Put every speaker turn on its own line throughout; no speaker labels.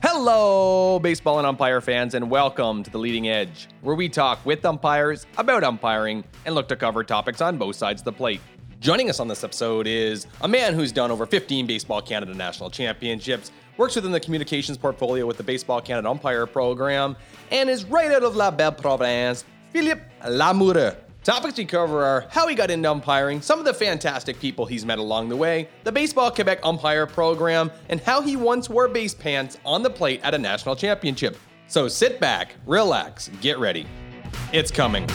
Hello, baseball and umpire fans, and welcome to The Leading Edge, where we talk with umpires about umpiring and look to cover topics on both sides of the plate. Joining us on this episode is a man who's done over 15 Baseball Canada National Championships, works within the communications portfolio with the Baseball Canada Umpire Program, and is right out of La Belle Province, Philippe Lamoureux. Topics we cover are how he got into umpiring, some of the fantastic people he's met along the way, the Baseball Quebec Umpire Program, and how he once wore base pants on the plate at a national championship. So sit back, relax, get ready. It's coming.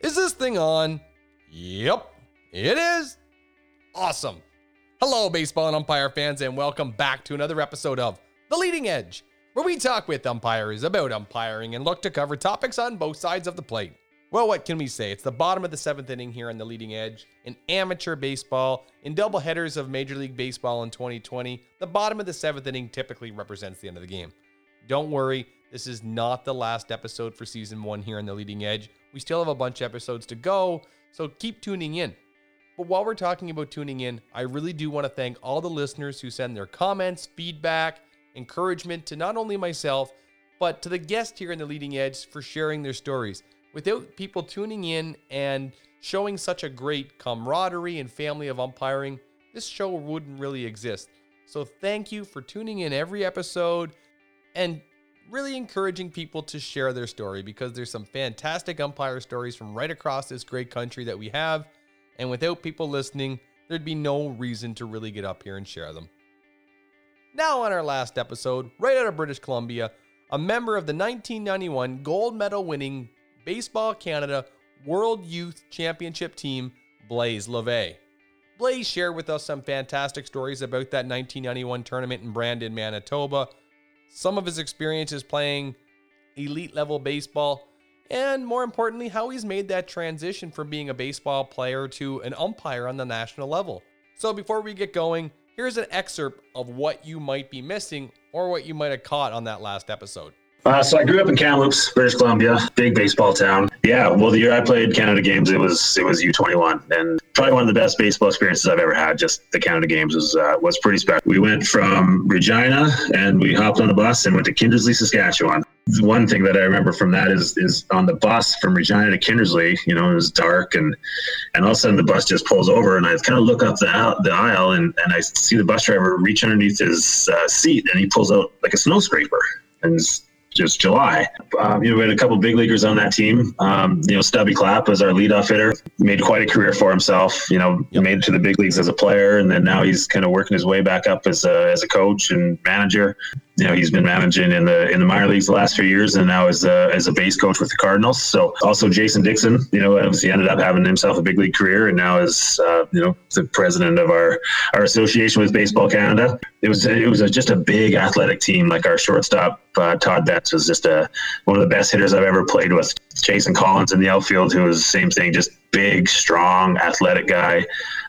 Is this thing on? Yep, it is. Awesome. Hello, baseball and umpire fans, and welcome back to another episode of The Leading Edge, where we talk with umpires about umpiring and look to cover topics on both sides of the plate. Well, what can we say? It's the bottom of the seventh inning here on The Leading Edge. In amateur baseball, in double headers of Major League Baseball in 2020, the bottom of the seventh inning typically represents the end of the game. Don't worry, this is not the last episode for season one here on The Leading Edge. We still have a bunch of episodes to go, so keep tuning in. But while we're talking about tuning in, I really do want to thank all the listeners who send their comments, feedback, encouragement to not only myself, but to the guests here in the Leading Edge for sharing their stories. Without people tuning in and showing such a great camaraderie and family of umpiring, this show wouldn't really exist. So thank you for tuning in every episode and really encouraging people to share their story because there's some fantastic umpire stories from right across this great country that we have. And without people listening, there'd be no reason to really get up here and share them. Now, on our last episode, right out of British Columbia, a member of the 1991 gold medal winning Baseball Canada World Youth Championship team, Blaze LeVay. Blaze shared with us some fantastic stories about that 1991 tournament in Brandon, Manitoba, some of his experiences playing elite level baseball, and more importantly, how he's made that transition from being a baseball player to an umpire on the national level. So, before we get going, here's an excerpt of what you might be missing or what you might have caught on that last episode.
Uh, so I grew up in Kamloops, British Columbia, big baseball town. Yeah, well, the year I played Canada games, it was it was U21, and probably one of the best baseball experiences I've ever had. Just the Canada games was uh, was pretty special. We went from Regina and we hopped on a bus and went to Kindersley, Saskatchewan. The one thing that I remember from that is is on the bus from Regina to Kindersley. You know, it was dark, and and all of a sudden the bus just pulls over, and I kind of look up the aisle, the aisle, and and I see the bus driver reach underneath his uh, seat, and he pulls out like a snow scraper and just July. Um, you know, we had a couple big leaguers on that team. Um, you know, Stubby Clapp was our leadoff hitter. Made quite a career for himself. You know, yep. made it to the big leagues as a player, and then now he's kind of working his way back up as a as a coach and manager you know he's been managing in the in the minor leagues the last few years and now as a, as a base coach with the cardinals so also jason dickson you know obviously ended up having himself a big league career and now is uh, you know the president of our our association with baseball canada it was it was a, just a big athletic team like our shortstop uh, todd betts was just a one of the best hitters i've ever played with jason collins in the outfield who was the same thing just big strong athletic guy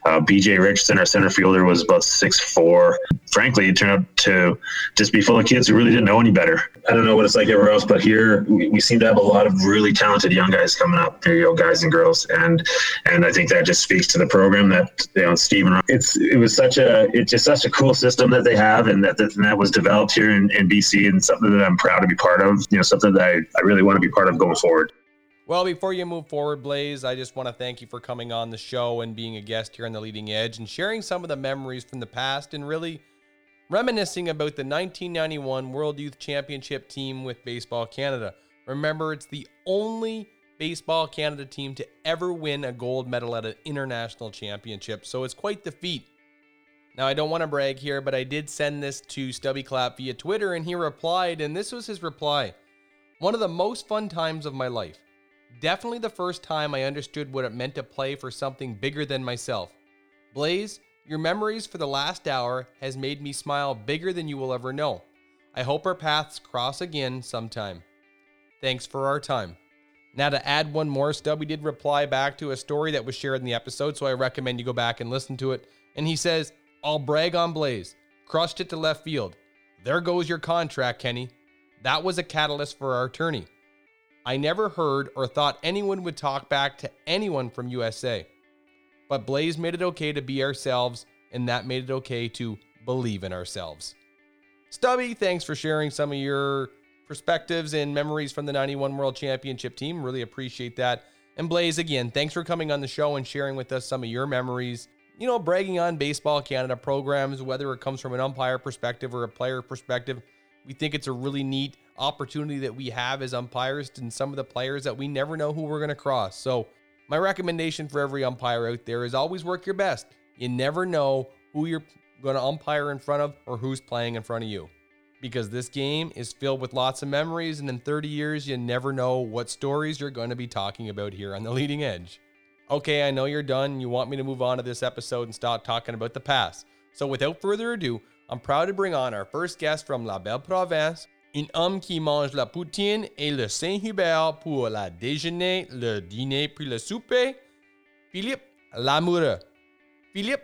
uh, BJ Richardson, our center fielder, was about six four. Frankly, it turned out to just be full of kids who really didn't know any better. I don't know what it's like everywhere else, but here we, we seem to have a lot of really talented young guys coming up. You know, guys and girls, and and I think that just speaks to the program that you know Stephen. It's it was such a it's just such a cool system that they have, and that that, and that was developed here in, in BC, and something that I'm proud to be part of. You know, something that I, I really want to be part of going forward.
Well, before you move forward, Blaze, I just want to thank you for coming on the show and being a guest here on the Leading Edge and sharing some of the memories from the past and really reminiscing about the 1991 World Youth Championship team with Baseball Canada. Remember, it's the only Baseball Canada team to ever win a gold medal at an international championship, so it's quite the feat. Now, I don't want to brag here, but I did send this to Stubby Clapp via Twitter, and he replied, and this was his reply One of the most fun times of my life. Definitely the first time I understood what it meant to play for something bigger than myself. Blaze, your memories for the last hour has made me smile bigger than you will ever know. I hope our paths cross again sometime. Thanks for our time. Now, to add one more Stubby did reply back to a story that was shared in the episode, so I recommend you go back and listen to it. And he says, I'll brag on Blaze. Crushed it to left field. There goes your contract, Kenny. That was a catalyst for our attorney. I never heard or thought anyone would talk back to anyone from USA. But Blaze made it okay to be ourselves, and that made it okay to believe in ourselves. Stubby, thanks for sharing some of your perspectives and memories from the 91 World Championship team. Really appreciate that. And Blaze, again, thanks for coming on the show and sharing with us some of your memories. You know, bragging on Baseball Canada programs, whether it comes from an umpire perspective or a player perspective. We think it's a really neat opportunity that we have as umpires and some of the players that we never know who we're going to cross. So, my recommendation for every umpire out there is always work your best. You never know who you're going to umpire in front of or who's playing in front of you. Because this game is filled with lots of memories, and in 30 years, you never know what stories you're going to be talking about here on the leading edge. Okay, I know you're done. You want me to move on to this episode and stop talking about the past. So, without further ado, I'm proud to bring on our first guest from La Belle Province, un homme qui mange la poutine et le Saint-Hubert pour la déjeuner, le dîner puis le souper, Philippe Lamoureux. Philippe,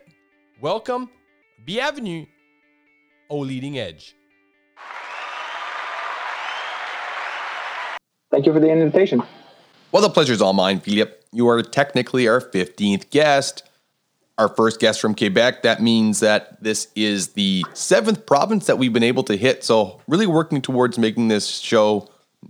welcome, bienvenue au Leading Edge.
Thank you for the invitation.
Well, the pleasure's all mine, Philippe. You are technically our 15th guest, our first guest from Quebec. That means that this is the seventh province that we've been able to hit. So, really working towards making this show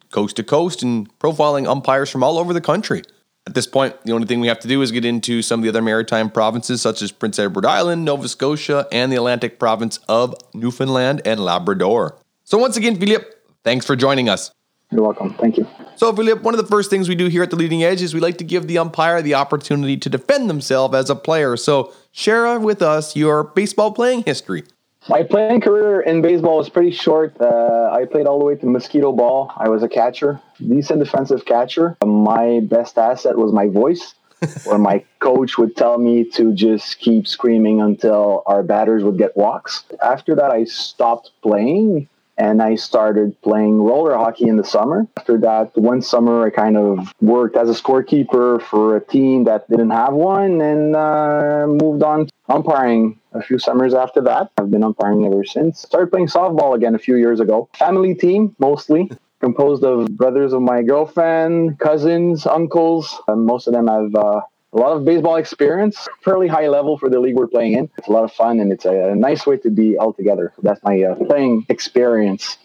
coast to coast and profiling umpires from all over the country. At this point, the only thing we have to do is get into some of the other maritime provinces, such as Prince Edward Island, Nova Scotia, and the Atlantic province of Newfoundland and Labrador. So, once again, Philippe, thanks for joining us.
You're welcome. Thank you.
So, Philippe, one of the first things we do here at the Leading Edge is we like to give the umpire the opportunity to defend themselves as a player. So, share with us your baseball playing history.
My playing career in baseball was pretty short. Uh, I played all the way to mosquito ball. I was a catcher, decent defensive catcher. My best asset was my voice, where my coach would tell me to just keep screaming until our batters would get walks. After that, I stopped playing and I started playing roller hockey in the summer. After that, one summer I kind of worked as a scorekeeper for a team that didn't have one and uh, moved on umpiring a few summers after that. I've been umpiring ever since. Started playing softball again a few years ago. Family team, mostly. Composed of brothers of my girlfriend, cousins, uncles. And most of them have uh, a lot of baseball experience, fairly high level for the league we're playing in. It's a lot of fun and it's a, a nice way to be all together. That's my uh, playing experience.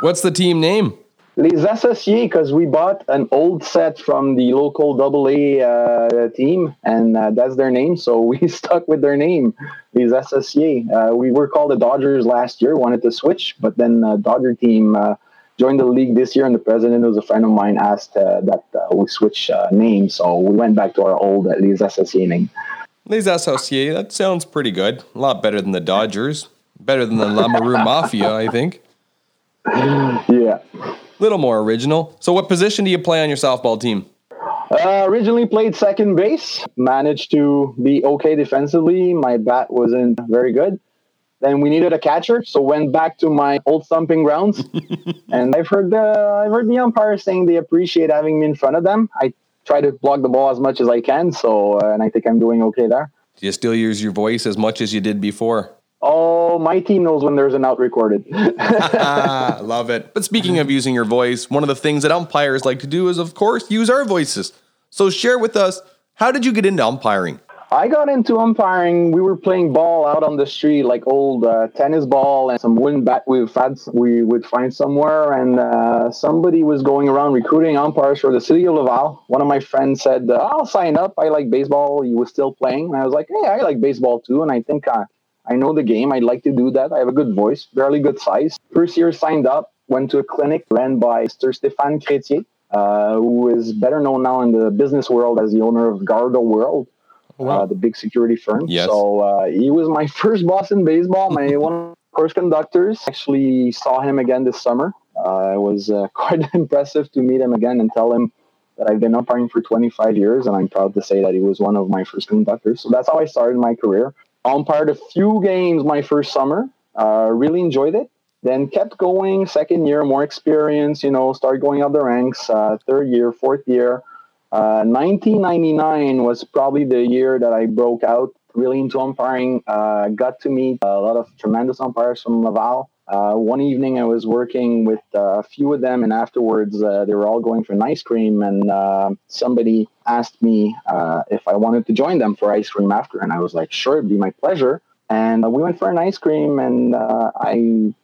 What's the team name?
Les Associés, because we bought an old set from the local AA uh, team, and uh, that's their name. So we stuck with their name, Les Associés. Uh, we were called the Dodgers last year, wanted to switch, but then uh, Dodger team uh, joined the league this year, and the president, who's a friend of mine, asked uh, that uh, we switch uh, names. So we went back to our old uh, Les Associés name.
Les Associés, that sounds pretty good. A lot better than the Dodgers. Better than the Lamoureux Mafia, I think.
Yeah.
Little more original. So, what position do you play on your softball team?
Uh, originally played second base, managed to be okay defensively. My bat wasn't very good. Then we needed a catcher, so went back to my old stomping grounds. and I've heard the I've heard the umpires saying they appreciate having me in front of them. I try to block the ball as much as I can, so uh, and I think I'm doing okay there.
Do you still use your voice as much as you did before?
Oh, my team knows when there's an out recorded.
Love it. But speaking of using your voice, one of the things that umpires like to do is, of course, use our voices. So share with us how did you get into umpiring?
I got into umpiring. We were playing ball out on the street, like old uh, tennis ball and some wooden bat we had we would find somewhere. And uh, somebody was going around recruiting umpires for the city of Laval. One of my friends said, uh, "I'll sign up. I like baseball." He was still playing, and I was like, "Hey, I like baseball too." And I think uh, I know the game. I'd like to do that. I have a good voice, fairly good size. First year signed up, went to a clinic ran by Mr. Stéphane Crétier, uh, who is better known now in the business world as the owner of Garda World uh, the big security firm.
Yes.
So uh, he was my first boss in baseball, my one course conductors. Actually saw him again this summer. Uh, it was uh, quite impressive to meet him again and tell him that I've been umpiring for 25 years, and I'm proud to say that he was one of my first conductors. So that's how I started my career. Umpired a few games my first summer. Uh, really enjoyed it. Then kept going. Second year, more experience. You know, started going up the ranks. Uh, third year, fourth year. Uh, 1999 was probably the year that I broke out really into umpiring. Uh, got to meet a lot of tremendous umpires from Laval. Uh, one evening, I was working with uh, a few of them, and afterwards, uh, they were all going for an ice cream. And uh, somebody asked me uh, if I wanted to join them for ice cream after, and I was like, "Sure, it'd be my pleasure." And we went for an ice cream, and I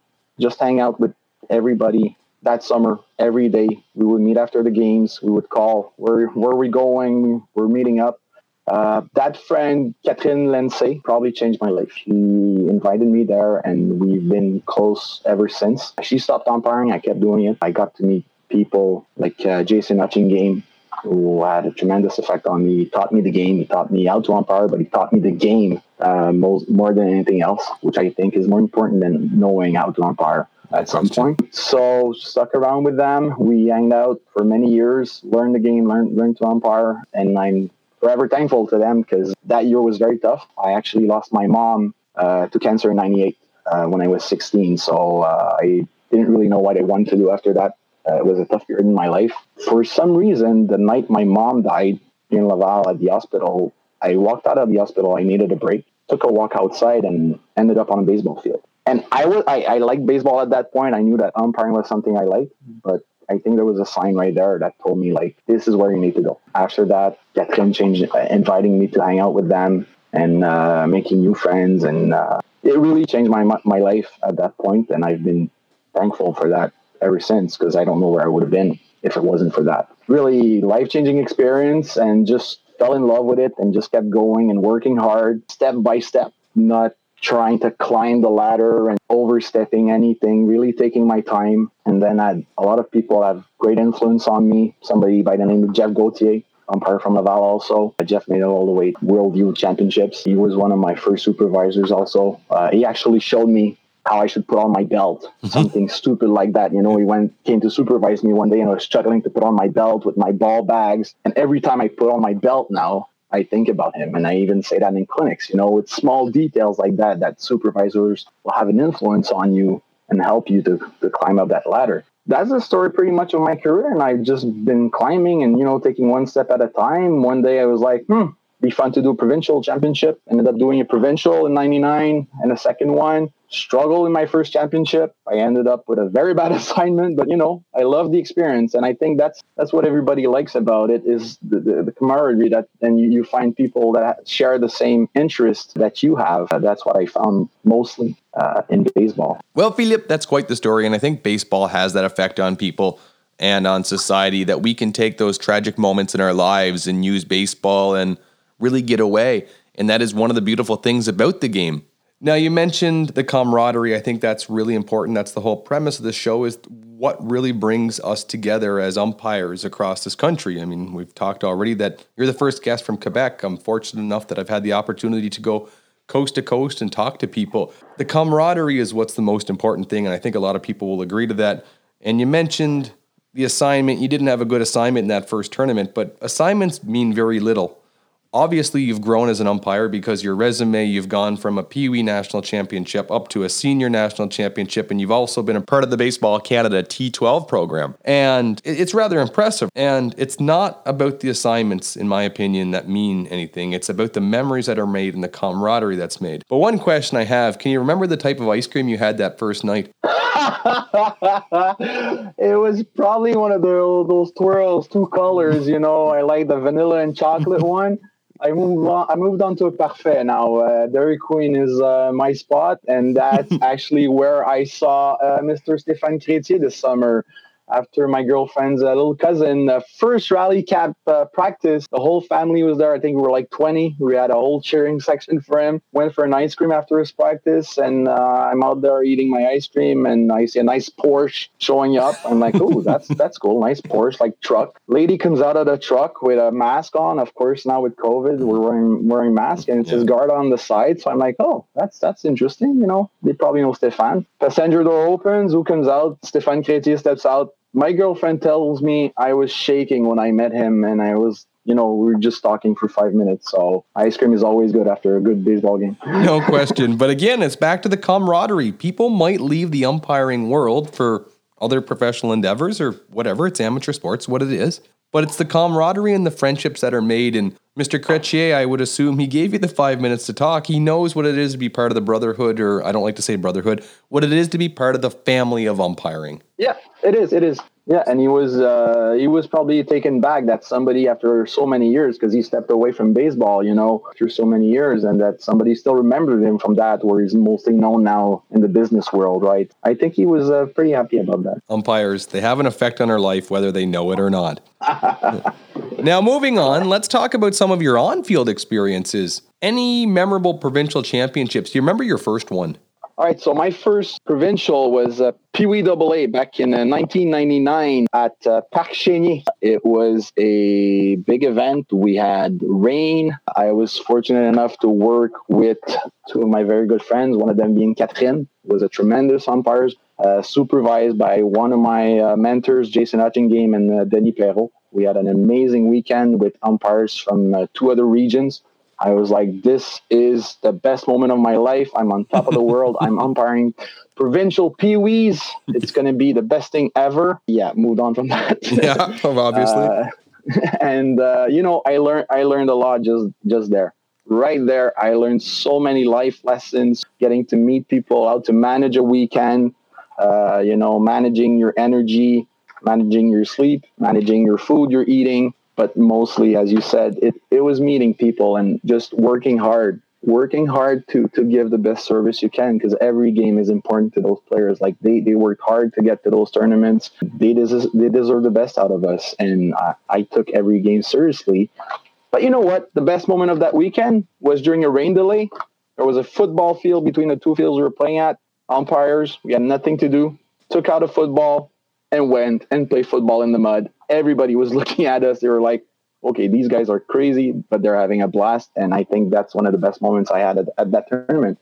just hang out with everybody that summer every day. We would meet after the games. We would call, "Where where are we going? We're meeting up." Uh, that friend, Catherine Lindsay, probably changed my life. She invited me there, and we've been close ever since. She stopped umpiring. I kept doing it. I got to meet people like uh, Jason Hutchingame, who had a tremendous effect on me. He taught me the game. He taught me how to umpire, but he taught me the game uh, most, more than anything else, which I think is more important than knowing how to umpire at some point. So stuck around with them. We hanged out for many years, learned the game, learned learned to umpire, and I'm forever thankful to them because that year was very tough. I actually lost my mom uh, to cancer in 98 uh, when I was 16. So uh, I didn't really know what I wanted to do after that. Uh, it was a tough year in my life. For some reason, the night my mom died in Laval at the hospital, I walked out of the hospital. I needed a break, took a walk outside, and ended up on a baseball field. And I was I, I liked baseball at that point. I knew that umpiring was something I liked, but I think there was a sign right there that told me like this is where you need to go. After that, Catherine changed, uh, inviting me to hang out with them and uh, making new friends, and uh, it really changed my my life at that point. And I've been thankful for that ever since because I don't know where I would have been if it wasn't for that. Really life changing experience, and just fell in love with it, and just kept going and working hard, step by step, not trying to climb the ladder and overstepping anything, really taking my time. And then I a lot of people have great influence on me. Somebody by the name of Jeff Gauthier, umpire from Laval also. Jeff made it all the way to World Youth Championships. He was one of my first supervisors also. Uh, he actually showed me how I should put on my belt, mm-hmm. something stupid like that. You know, he went came to supervise me one day and I was struggling to put on my belt with my ball bags. And every time I put on my belt now, I think about him. And I even say that in clinics, you know, it's small details like that that supervisors will have an influence on you and help you to, to climb up that ladder. That's the story pretty much of my career. And I've just been climbing and, you know, taking one step at a time. One day I was like, hmm, be fun to do a provincial championship. Ended up doing a provincial in 99 and a second one struggled in my first championship. I ended up with a very bad assignment, but you know, I love the experience, and I think that's that's what everybody likes about it is the, the, the camaraderie that, and you, you, find people that share the same interest that you have. That's what I found mostly uh, in baseball.
Well, Philippe, that's quite the story, and I think baseball has that effect on people and on society that we can take those tragic moments in our lives and use baseball and really get away. And that is one of the beautiful things about the game now you mentioned the camaraderie. I think that's really important. That's the whole premise of the show is what really brings us together as umpires across this country. I mean, we've talked already that you're the first guest from Quebec. I'm fortunate enough that I've had the opportunity to go coast to coast and talk to people. The camaraderie is what's the most important thing and I think a lot of people will agree to that. And you mentioned the assignment. You didn't have a good assignment in that first tournament, but assignments mean very little obviously you've grown as an umpire because your resume you've gone from a Pee Wee national championship up to a senior national championship and you've also been a part of the baseball canada t12 program. And it's rather impressive. And it's not about the assignments in my opinion that mean anything. It's about the memories that are made and the camaraderie that's made. But one question i have can you remember the type of ice cream you had that first night?
It was probably one of the, those twirls two colors you know. I like the vanilla and chocolate one I moved on. I moved on to a parfait now. Uh, Dairy Queen is uh, my spot, and that's actually where I saw uh, Mr. Stéphane Crétier this summer after my girlfriend's uh, little cousin uh, first rally cap uh, practice. The whole family was there. I think we were like 20. We had a whole cheering section for him. Went for an ice cream after his practice, and uh, I'm out there eating my ice cream, and I see a nice Porsche showing up. I'm like, oh, that's that's cool, nice Porsche like truck. Lady comes out of the truck with a mask on. Of course, now with COVID, we're wearing wearing masks, and it says guard on the side. So I'm like, oh, that's that's interesting. You know, they probably know Stéphane. Passenger door opens. Who comes out? Stéphane Crétier steps out my girlfriend tells me I was shaking when I met him, and I was, you know, we were just talking for five minutes. So ice cream is always good after a good baseball game.
no question. But again, it's back to the camaraderie. People might leave the umpiring world for other professional endeavors or whatever. It's amateur sports, what it is. But it's the camaraderie and the friendships that are made. And Mr. Cretier, I would assume he gave you the five minutes to talk. He knows what it is to be part of the brotherhood, or I don't like to say brotherhood, what it is to be part of the family of umpiring.
Yeah, it is. It is. Yeah, and he was uh, he was probably taken back that somebody after so many years because he stepped away from baseball, you know, through so many years, and that somebody still remembered him from that, where he's mostly known now in the business world, right? I think he was uh, pretty happy about that.
Umpires, they have an effect on our life whether they know it or not. now, moving on, let's talk about some of your on-field experiences. Any memorable provincial championships? Do you remember your first one?
All right, so my first provincial was uh, Pee Wee Double A back in uh, 1999 at uh, Parc Chénier. It was a big event. We had rain. I was fortunate enough to work with two of my very good friends, one of them being Catherine, who was a tremendous umpire, uh, supervised by one of my uh, mentors, Jason Hutchingame and uh, Denis Perrault. We had an amazing weekend with umpires from uh, two other regions. I was like, this is the best moment of my life. I'm on top of the world. I'm umpiring provincial peewees. It's going to be the best thing ever. Yeah, moved on from that.
yeah, obviously. Uh,
and uh, you know, I learned I learned a lot just just there. Right there, I learned so many life lessons. Getting to meet people, how to manage a weekend. Uh, you know, managing your energy, managing your sleep, managing your food you're eating but mostly, as you said, it, it was meeting people and just working hard, working hard to to give the best service you can because every game is important to those players. Like they, they worked hard to get to those tournaments. They deserve, they deserve the best out of us, and I, I took every game seriously. But you know what? The best moment of that weekend was during a rain delay. There was a football field between the two fields we were playing at. Umpires, we had nothing to do. Took out a football and went and played football in the mud everybody was looking at us. They were like, okay, these guys are crazy, but they're having a blast. And I think that's one of the best moments I had at, at that tournament.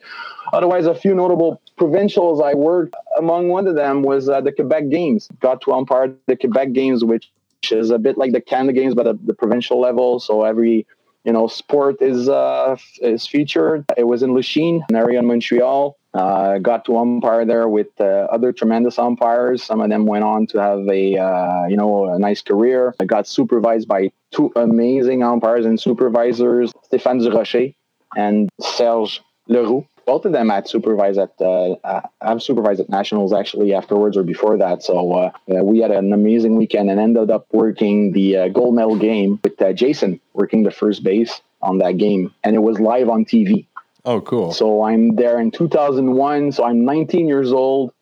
Otherwise, a few notable provincials I worked among one of them was uh, the Quebec Games. Got to umpire the Quebec Games, which is a bit like the Canada Games, but at the provincial level. So every you know sport is uh, is featured. It was in Lachine, an area in Montreal. Uh, got to umpire there with uh, other tremendous umpires. Some of them went on to have a uh, you know a nice career. I got supervised by two amazing umpires and supervisors, Stéphane Durocher and Serge Leroux. Both of them had supervised at uh, I've supervised at nationals actually afterwards or before that. So uh, we had an amazing weekend and ended up working the uh, gold medal game with Jason working the first base on that game, and it was live on TV.
Oh, cool.
So I'm there in 2001. So I'm 19 years old.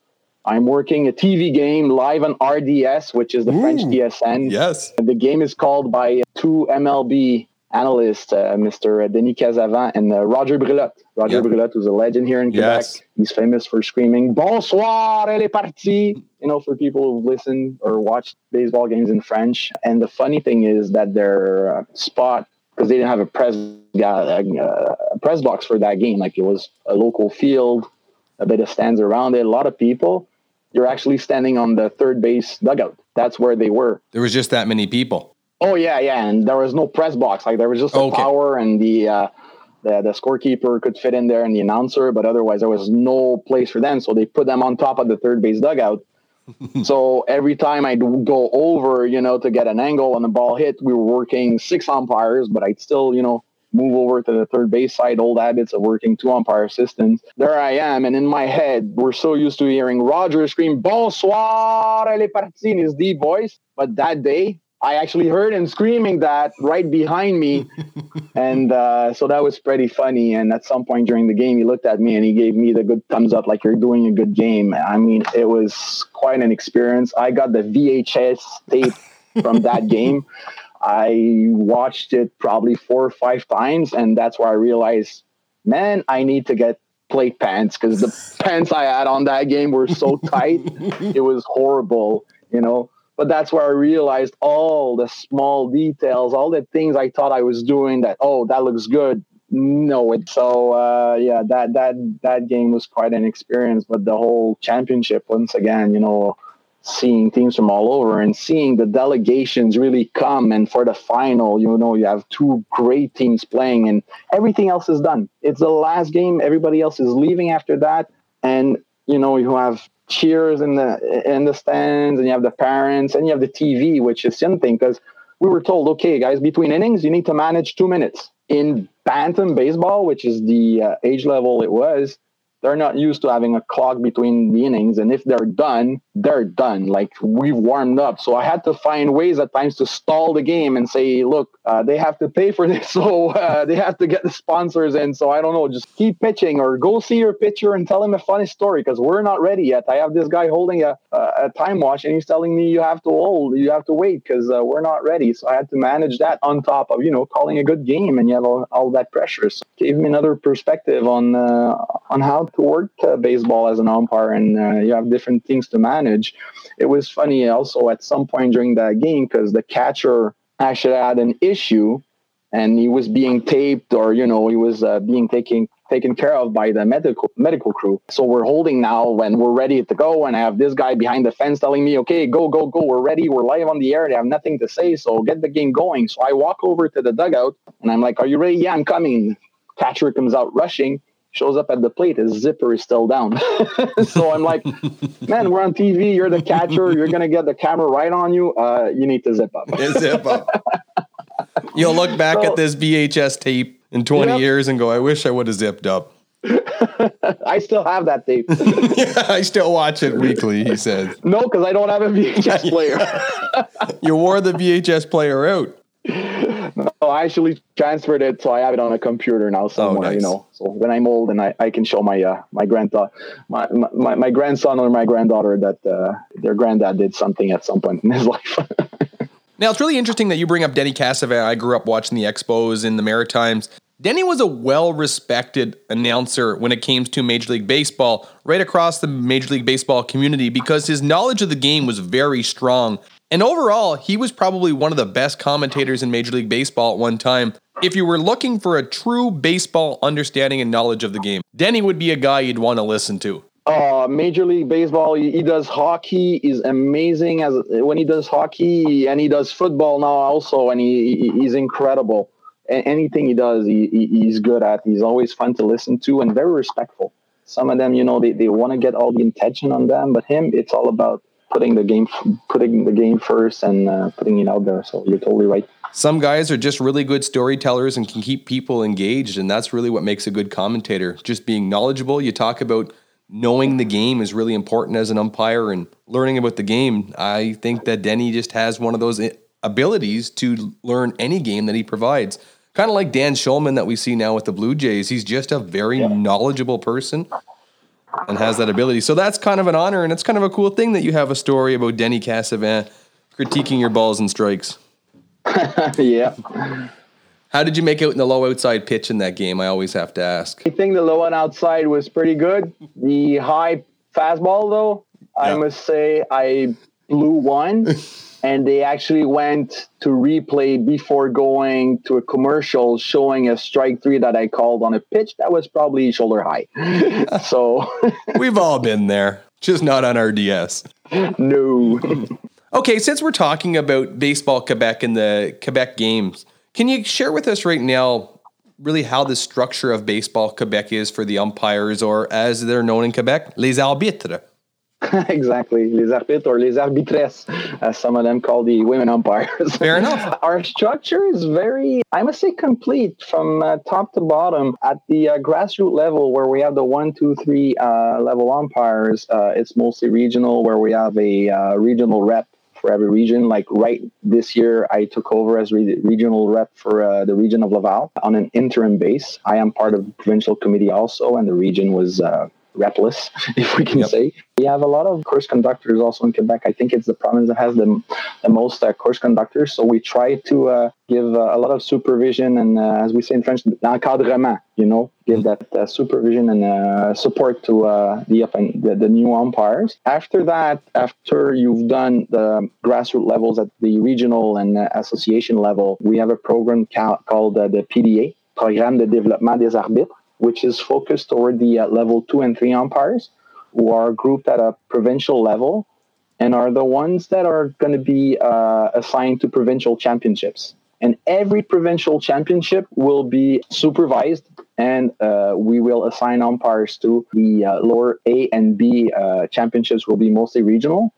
I'm working a TV game live on RDS, which is the Ooh, French TSN.
Yes.
The game is called by two MLB analysts, uh, Mr. Denis Casavant and uh, Roger Brulotte. Roger yep. Brulotte was a legend here in Quebec. Yes. He's famous for screaming, Bonsoir, elle est partie, you know, for people who've listened or watched baseball games in French. And the funny thing is that their uh, spot because they didn't have a press uh, a press box for that game. Like it was a local field, a bit of stands around it, a lot of people. You're actually standing on the third base dugout. That's where they were.
There was just that many people.
Oh yeah, yeah, and there was no press box. Like there was just a okay. power and the. Uh, the, the scorekeeper could fit in there and the announcer, but otherwise there was no place for them. So they put them on top of the third base dugout so every time I'd go over, you know, to get an angle on the ball hit, we were working six umpires, but I'd still, you know, move over to the third base side, old habits of working two umpire assistants. There I am. And in my head, we're so used to hearing Roger scream, Bonsoir, elle est partie in his deep voice. But that day, I actually heard him screaming that right behind me. and uh, so that was pretty funny. And at some point during the game, he looked at me and he gave me the good thumbs up, like you're doing a good game. I mean, it was quite an experience. I got the VHS tape from that game. I watched it probably four or five times. And that's where I realized, man, I need to get plate pants because the pants I had on that game were so tight. it was horrible, you know but that's where I realized all the small details, all the things I thought I was doing that, oh, that looks good. No, it so uh, yeah, that that that game was quite an experience. But the whole championship, once again, you know, seeing teams from all over and seeing the delegations really come and for the final, you know, you have two great teams playing and everything else is done. It's the last game, everybody else is leaving after that. And you know, you have cheers in the in the stands and you have the parents and you have the TV, which is something because we were told, okay, guys, between innings, you need to manage two minutes. In bantam baseball, which is the uh, age level it was, they're not used to having a clock between the innings. And if they're done, they're done. Like we've warmed up. So I had to find ways at times to stall the game and say, look, uh, they have to pay for this. So uh, they have to get the sponsors in. So I don't know, just keep pitching or go see your pitcher and tell him a funny story because we're not ready yet. I have this guy holding a, a, time watch and he's telling me you have to hold, you have to wait because uh, we're not ready. So I had to manage that on top of, you know, calling a good game and you have all, all that pressure. So gave me another perspective on, uh, on how to work uh, baseball as an umpire and uh, you have different things to manage. It was funny also at some point during that game because the catcher actually had an issue and he was being taped or you know he was uh, being taken taken care of by the medical medical crew. So we're holding now when we're ready to go and i have this guy behind the fence telling me okay go go go. We're ready. We're live on the air. They have nothing to say. So get the game going. So i walk over to the dugout and i'm like are you ready? Yeah i'm coming. Catcher comes out rushing shows up at the plate, his zipper is still down. so I'm like, man, we're on TV. You're the catcher. You're gonna get the camera right on you. Uh, you need to zip up.
zip up. You'll look back so, at this VHS tape in 20 yep. years and go, I wish I would have zipped up.
I still have that tape.
yeah, I still watch it weekly, he says.
No, because I don't have a VHS player.
you wore the VHS player out.
No, I actually transferred it, so I have it on a computer now somewhere. Oh, nice. You know, so when I'm old and I, I can show my uh, my granddaughter, my, my my grandson or my granddaughter that uh, their granddad did something at some point in his life.
now it's really interesting that you bring up Denny Casavant. I grew up watching the Expos in the Maritimes. Denny was a well respected announcer when it came to Major League Baseball, right across the Major League Baseball community, because his knowledge of the game was very strong. And overall, he was probably one of the best commentators in Major League Baseball at one time. If you were looking for a true baseball understanding and knowledge of the game, Denny would be a guy you'd want to listen to.
Uh, Major League Baseball. He, does hockey. He's amazing as when he does hockey, and he does football now also, and he, he's incredible. anything he does, he, he's good at. He's always fun to listen to and very respectful. Some of them, you know, they, they want to get all the attention on them, but him, it's all about putting the game putting the game first and uh, putting it out there. So you're totally right.
Some guys are just really good storytellers and can keep people engaged, and that's really what makes a good commentator. Just being knowledgeable. You talk about knowing the game is really important as an umpire and learning about the game. I think that Denny just has one of those abilities to learn any game that he provides. Kind of like Dan Shulman that we see now with the Blue Jays. He's just a very yeah. knowledgeable person and has that ability. So that's kind of an honor, and it's kind of a cool thing that you have a story about Denny Casavant critiquing your balls and strikes.
yeah.
How did you make out in the low outside pitch in that game? I always have to ask.
I think the low and outside was pretty good. The high fastball, though, yeah. I must say, I blew one. and they actually went to replay before going to a commercial showing a strike three that I called on a pitch that was probably shoulder high. so
we've all been there, just not on RDS.
No.
okay, since we're talking about baseball Quebec and the Quebec games, can you share with us right now really how the structure of baseball Quebec is for the umpires, or as they're known in Quebec, les arbitres?
exactly, les arbitres or les arbitresses, as some of them call the women umpires.
Fair enough.
Our structure is very, I must say, complete from uh, top to bottom. At the uh, grassroots level, where we have the one, two, three uh, level umpires, uh, it's mostly regional, where we have a uh, regional rep for every region. Like right this year, I took over as re- regional rep for uh, the region of Laval on an interim base. I am part of the provincial committee also, and the region was uh, repless, if we can yep. say. We have a lot of course conductors also in Quebec. I think it's the province that has the, the most uh, course conductors. So we try to uh, give uh, a lot of supervision and, uh, as we say in French, encadrement, you know, give that uh, supervision and uh, support to the, the, the new umpires. After that, after you've done the grassroots levels at the regional and association level, we have a program ca- called the PDA, Programme de Développement des Arbitres which is focused toward the uh, level two and three umpires who are grouped at a provincial level and are the ones that are going to be uh, assigned to provincial championships. And every provincial championship will be supervised, and uh, we will assign umpires to the uh, lower A and B uh, championships, will be mostly regional.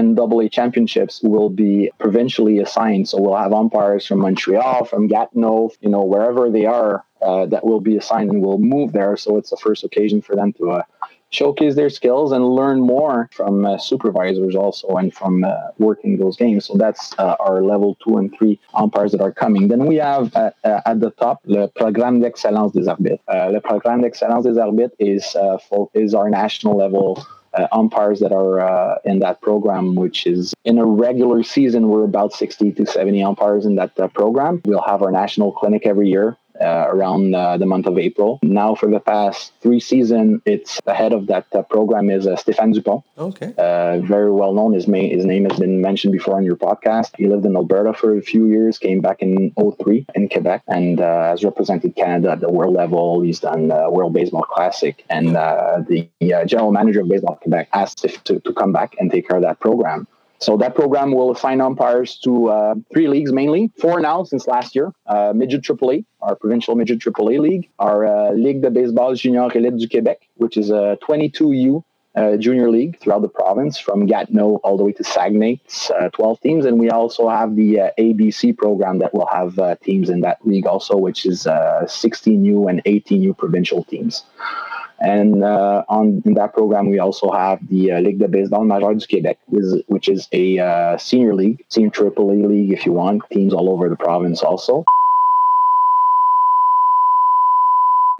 And AA championships will be provincially assigned. So we'll have umpires from Montreal, from Gatineau, you know, wherever they are, uh, that will be assigned and will move there. So it's the first occasion for them to uh, showcase their skills and learn more from uh, supervisors also and from uh, working those games. So that's uh, our level two and three umpires that are coming. Then we have uh, at the top le Programme d'Excellence des Arbitres. Le Programme d'Excellence des Arbitres is, for, is our national level uh, umpires that are uh, in that program, which is in a regular season, we're about 60 to 70 umpires in that uh, program. We'll have our national clinic every year uh, around uh, the month of April. Now, for the past three seasons, it's the head of that uh, program is uh, Stéphane Dupont.
Okay.
Uh, very well known. His, main, his name has been mentioned before on your podcast. He lived in Alberta for a few years, came back in 03 in Quebec, and uh, has represented Canada at the world level. He's done World Baseball Classic, and the general manager of Baseball Quebec asked if to, to come back and take care of that program. So that program will assign umpires to uh, three leagues mainly, four now since last year. Uh, Midget AAA, our provincial Midget AAA league, our uh, Ligue de Baseball Junior Elite du Québec, which is a 22U uh, junior league throughout the province from Gatineau all the way to Saguenay. It's uh, 12 teams. And we also have the uh, ABC program that will have uh, teams in that league also, which is 16U and 18U provincial teams. And uh, on in that program, we also have the uh, Ligue de Baseball Major du Québec, which is a uh, senior league, senior AAA league, if you want, teams all over the province also.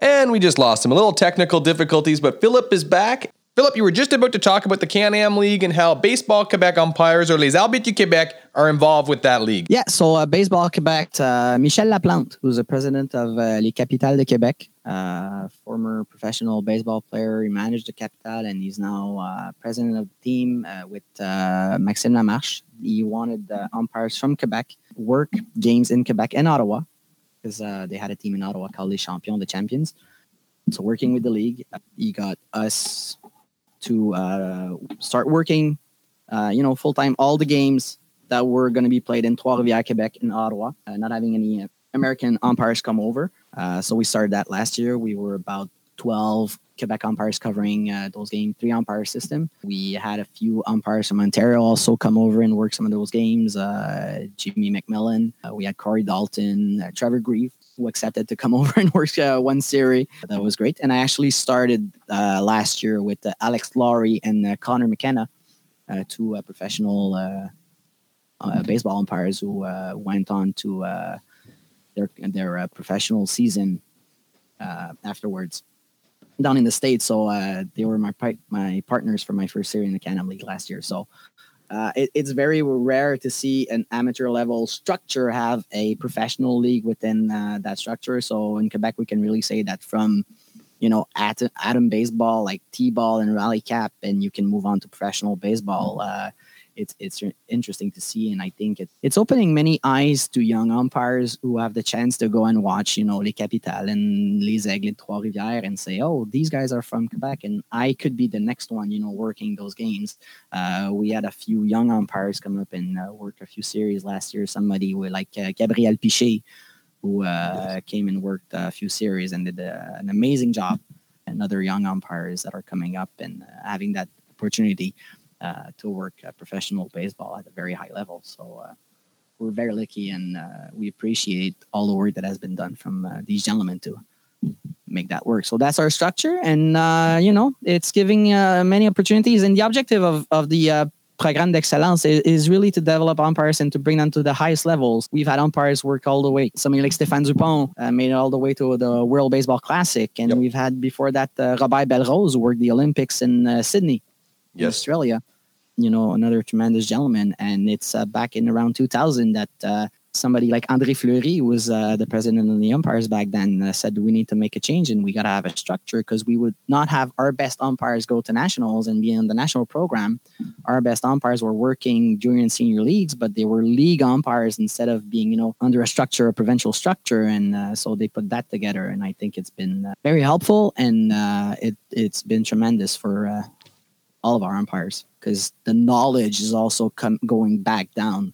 And we just lost him. A little technical difficulties, but Philip is back. Philip, you were just about to talk about the Can-Am League and how Baseball Quebec umpires or Les Arbitres du Québec are involved with that league.
Yeah, so uh, Baseball Quebec, uh, Michel Laplante, who's the president of uh, Les Capitales de Québec, uh, former professional baseball player. He managed the Capital and he's now uh, president of the team uh, with Maxime Lamarche. He wanted umpires from Quebec work games in Quebec and Ottawa because they had a team in Ottawa called Les Champions, the Champions. So working with the league, he got us to uh, start working, uh, you know, full time all the games that were going to be played in Trois-Rivières, Quebec, in Ottawa, uh, not having any American umpires come over. Uh, so we started that last year. We were about 12 Quebec umpires covering uh, those game three umpire system. We had a few umpires from Ontario also come over and work some of those games. Uh, Jimmy McMillan, we had Corey Dalton, Trevor Grieve, who accepted to come over and work uh, one series. That was great. And I actually started uh, last year with uh, Alex Laurie and uh, Connor McKenna, uh, two uh, professional baseball umpires who went on to their their professional season afterwards down in the states. So they were my my partners for my first series in the Can-Am League last year. So uh, it, it's very rare to see an amateur level structure have a professional league within uh, that structure. So in Quebec, we can really say that from, you know, atom, atom baseball like T-ball and rally cap, and you can move on to professional baseball. Uh, it's it's interesting to see, and I think it, it's opening many eyes to young umpires who have the chance to go and watch, you know, Les Capitales and Les Aigles Trois-Rivières and say, oh, these guys are from Quebec, and I could be the next one, you know, working those games. Uh, we had a few young umpires come up and uh, work a few series last year. Somebody with like uh, Gabriel Pichet, who uh, came and worked a few series and did uh, an amazing job. And other young umpires that are coming up and uh, having that opportunity to work professional baseball at a very high level. So uh, we're very lucky and uh, we appreciate all the work that has been done from uh, these gentlemen to make that work. So that's our structure. And, you know, it's giving many opportunities. And the objective of, of the Programme d'Excellence is, really to develop umpires and to bring them to the highest levels. We've had umpires work all the way. Somebody like Stéphane Dupont uh, made it all the way to the World Baseball Classic. And yep. we've had before that uh, Robert Belrose worked the Olympics in uh, Sydney yes. Australia. You know, another tremendous gentleman. And it's uh, back in around 2000 that uh, somebody like André Fleury who was uh, the president of the umpires back then uh, said we need to make a change and we got to have a structure because we would not have our best umpires go to nationals and be in the national program our best umpires were working junior and senior leagues but they were league umpires instead of being you know under a structure a provincial structure and uh, so they put that together and i think it's been uh, very helpful and it, it's been tremendous for all of our umpires because the knowledge is also com- going back down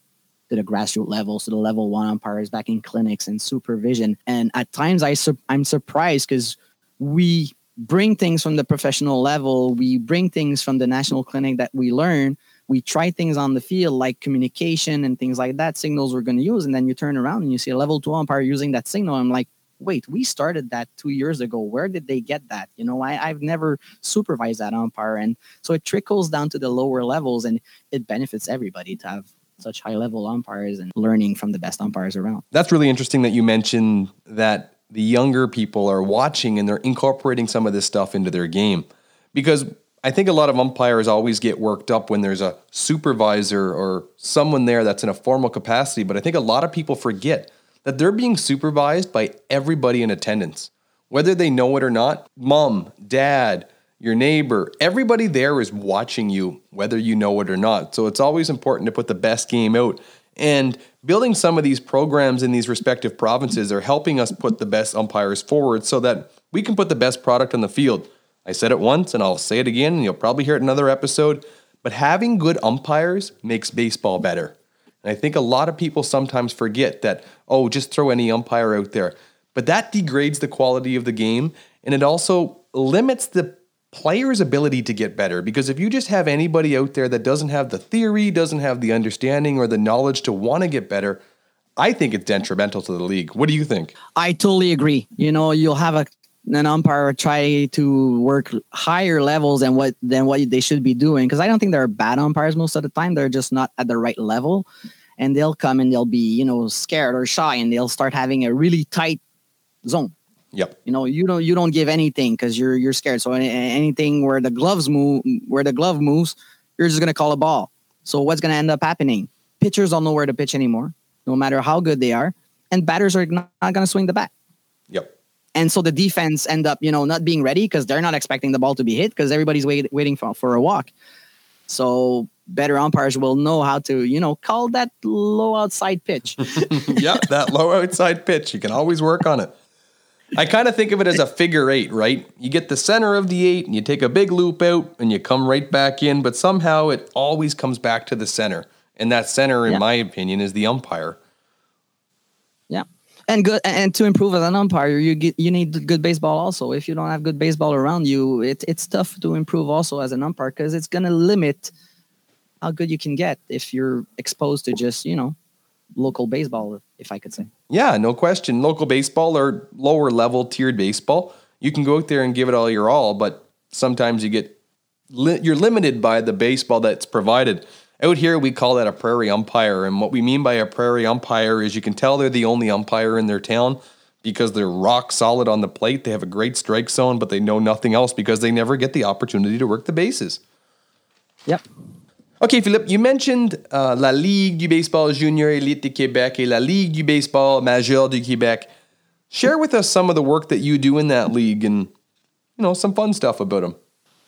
to the grassroots level, so the level one umpires back in clinics and supervision. And at times, I su- I'm surprised because we bring things from the professional level, we bring things from the national clinic that we learn, we try things on the field like communication and things like that, signals we're going to use, and then you turn around and you see a level two umpire using that signal. I'm like, wait, we started that two years ago. Where did they get that? You know, I, I've never supervised that umpire. And so it trickles down to the lower levels and it benefits everybody to have such high level umpires and learning from the best umpires around.
That's really interesting that you mentioned that the younger people are watching and they're incorporating some of this stuff into their game. Because I think a lot of umpires always get worked up when there's a supervisor or someone there that's in a formal capacity. But I think a lot of people forget that they're being supervised by everybody in attendance, whether they know it or not. Mom, dad, your neighbor, everybody there is watching you, whether you know it or not. So it's always important to put the best game out. And building some of these programs in these respective provinces are helping us put the best umpires forward so that we can put the best product on the field. I said it once and I'll say it again, and you'll probably hear it in another episode. But having good umpires makes baseball better. And I think a lot of people sometimes forget that, oh, just throw any umpire out there. But that degrades the quality of the game and it also limits the player's ability to get better. Because if you just have anybody out there that doesn't have the theory, doesn't have the understanding or the knowledge to want to get better, I think it's detrimental to the league. What do you think?
I totally agree. You know, you'll have a an umpire try to work higher levels than what than what they should be doing because I don't think they're bad umpires most of the time. They're just not at the right level, and they'll come and they'll be you know scared or shy, and they'll start having a really tight zone.
Yep.
You know, you don't you don't give anything because you're you're scared. So any, anything where the gloves move, where the glove moves, you're just gonna call a ball. So what's gonna end up happening? Pitchers don't know where to pitch anymore, no matter how good they are, and batters are not, not gonna swing the bat.
Yep
and so the defense end up you know not being ready because they're not expecting the ball to be hit because everybody's wait, waiting for, for a walk so better umpires will know how to you know call that low outside pitch.
Yeah that low outside pitch. You can always work on it. I kind of think of it as a figure eight right? You get the center of the eight and you take a big loop out and you come right back in but somehow it always comes back to the center. And that center in yeah. my opinion is the umpire.
Yeah. And good and to improve as an umpire you get you need good baseball also. If you don't have good baseball around you it, it's tough to improve also as an umpire because it's going to limit how good you can get if you're exposed to just you know local baseball if i could say
yeah no question local baseball or lower level tiered baseball you can go out there and give it all your all but sometimes you get li- you're limited by the baseball that's provided out here, we call that a prairie umpire. And what we mean by a prairie umpire is you can tell they're the only umpire in their town because they're rock solid on the plate. They have a great strike zone, but they know nothing else because they never get the opportunity to work the bases.
Yep.
Okay, Philippe, you mentioned uh, la Ligue du baseball junior élite du Québec et la Ligue du baseball majeur du Québec. Share with us some of the work that you do in that league and, you know, some fun stuff about them.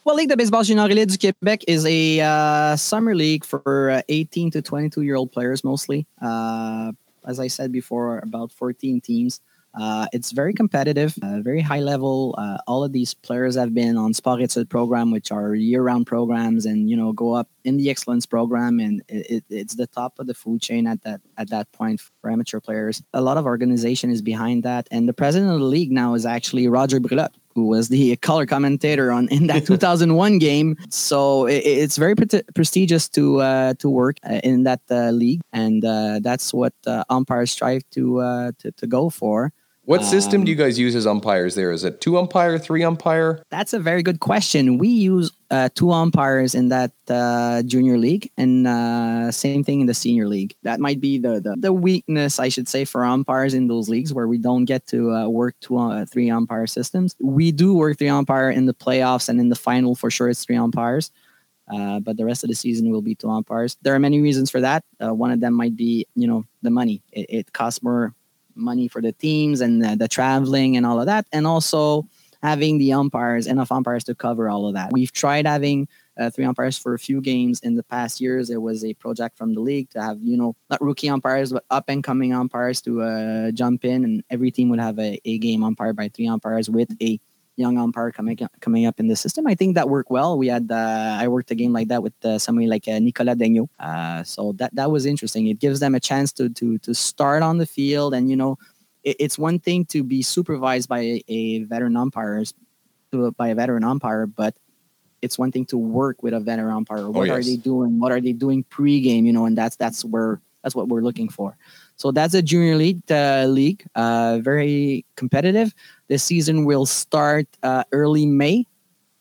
Well, Ligue de baseball junior élite du Québec is a uh, summer league for uh, 18 to 22 year old players mostly. Uh, as I said before, about 14 teams. Uh, it's very competitive, uh, very high level. Uh, all of these players have been on Sport program, which are year-round programs, and you know go up in the excellence program, and it, it's the top of the food chain at that at that point for amateur players. A lot of organization is behind that, and the president of the league now is actually Rodger Brulotte, who was the color commentator on in that 2001 game. So it, it's very pre- prestigious to uh, to work uh, in that uh, league, and uh, that's what uh, umpires strive to, uh, to to go for.
What system um, do you guys use as umpires there? Is it two umpire, three umpire?
That's a very good question. We use uh, two umpires in that uh, junior league, and uh, same thing in the senior league. That might be the, the, the weakness, I should say, for umpires in those leagues where we don't get to uh, work two uh, three umpire systems. We do work three umpire in the playoffs and in the final for sure. It's three umpires. Uh, but the rest of the season will be two umpires. There are many reasons for that. Uh, one of them might be, you know, the money. It, it costs more money for the teams and the, the traveling and all of that, and also having the umpires, enough umpires to cover all of that. We've tried having uh, three umpires for a few games in the past years. There was a project from the league to have, you know, not rookie umpires, but up and coming umpires to uh, jump in, and every team would have a, a game umpire by three umpires with a young umpire coming coming up in the system. I think that worked well. We had uh, I worked a game like that with uh, somebody like uh, Nicolas Daigneault. Uh, so that that was interesting. It gives them a chance to to to start on the field, and you know, it, it's one thing to be supervised by a, a veteran umpire, by a veteran umpire, but it's one thing to work with a veteran umpire. What are
yes.
they doing? What are they doing pre-game? You know, and that's that's where that's what we're looking for. So that's a junior league uh, league, uh, very competitive. This season will start uh, early May,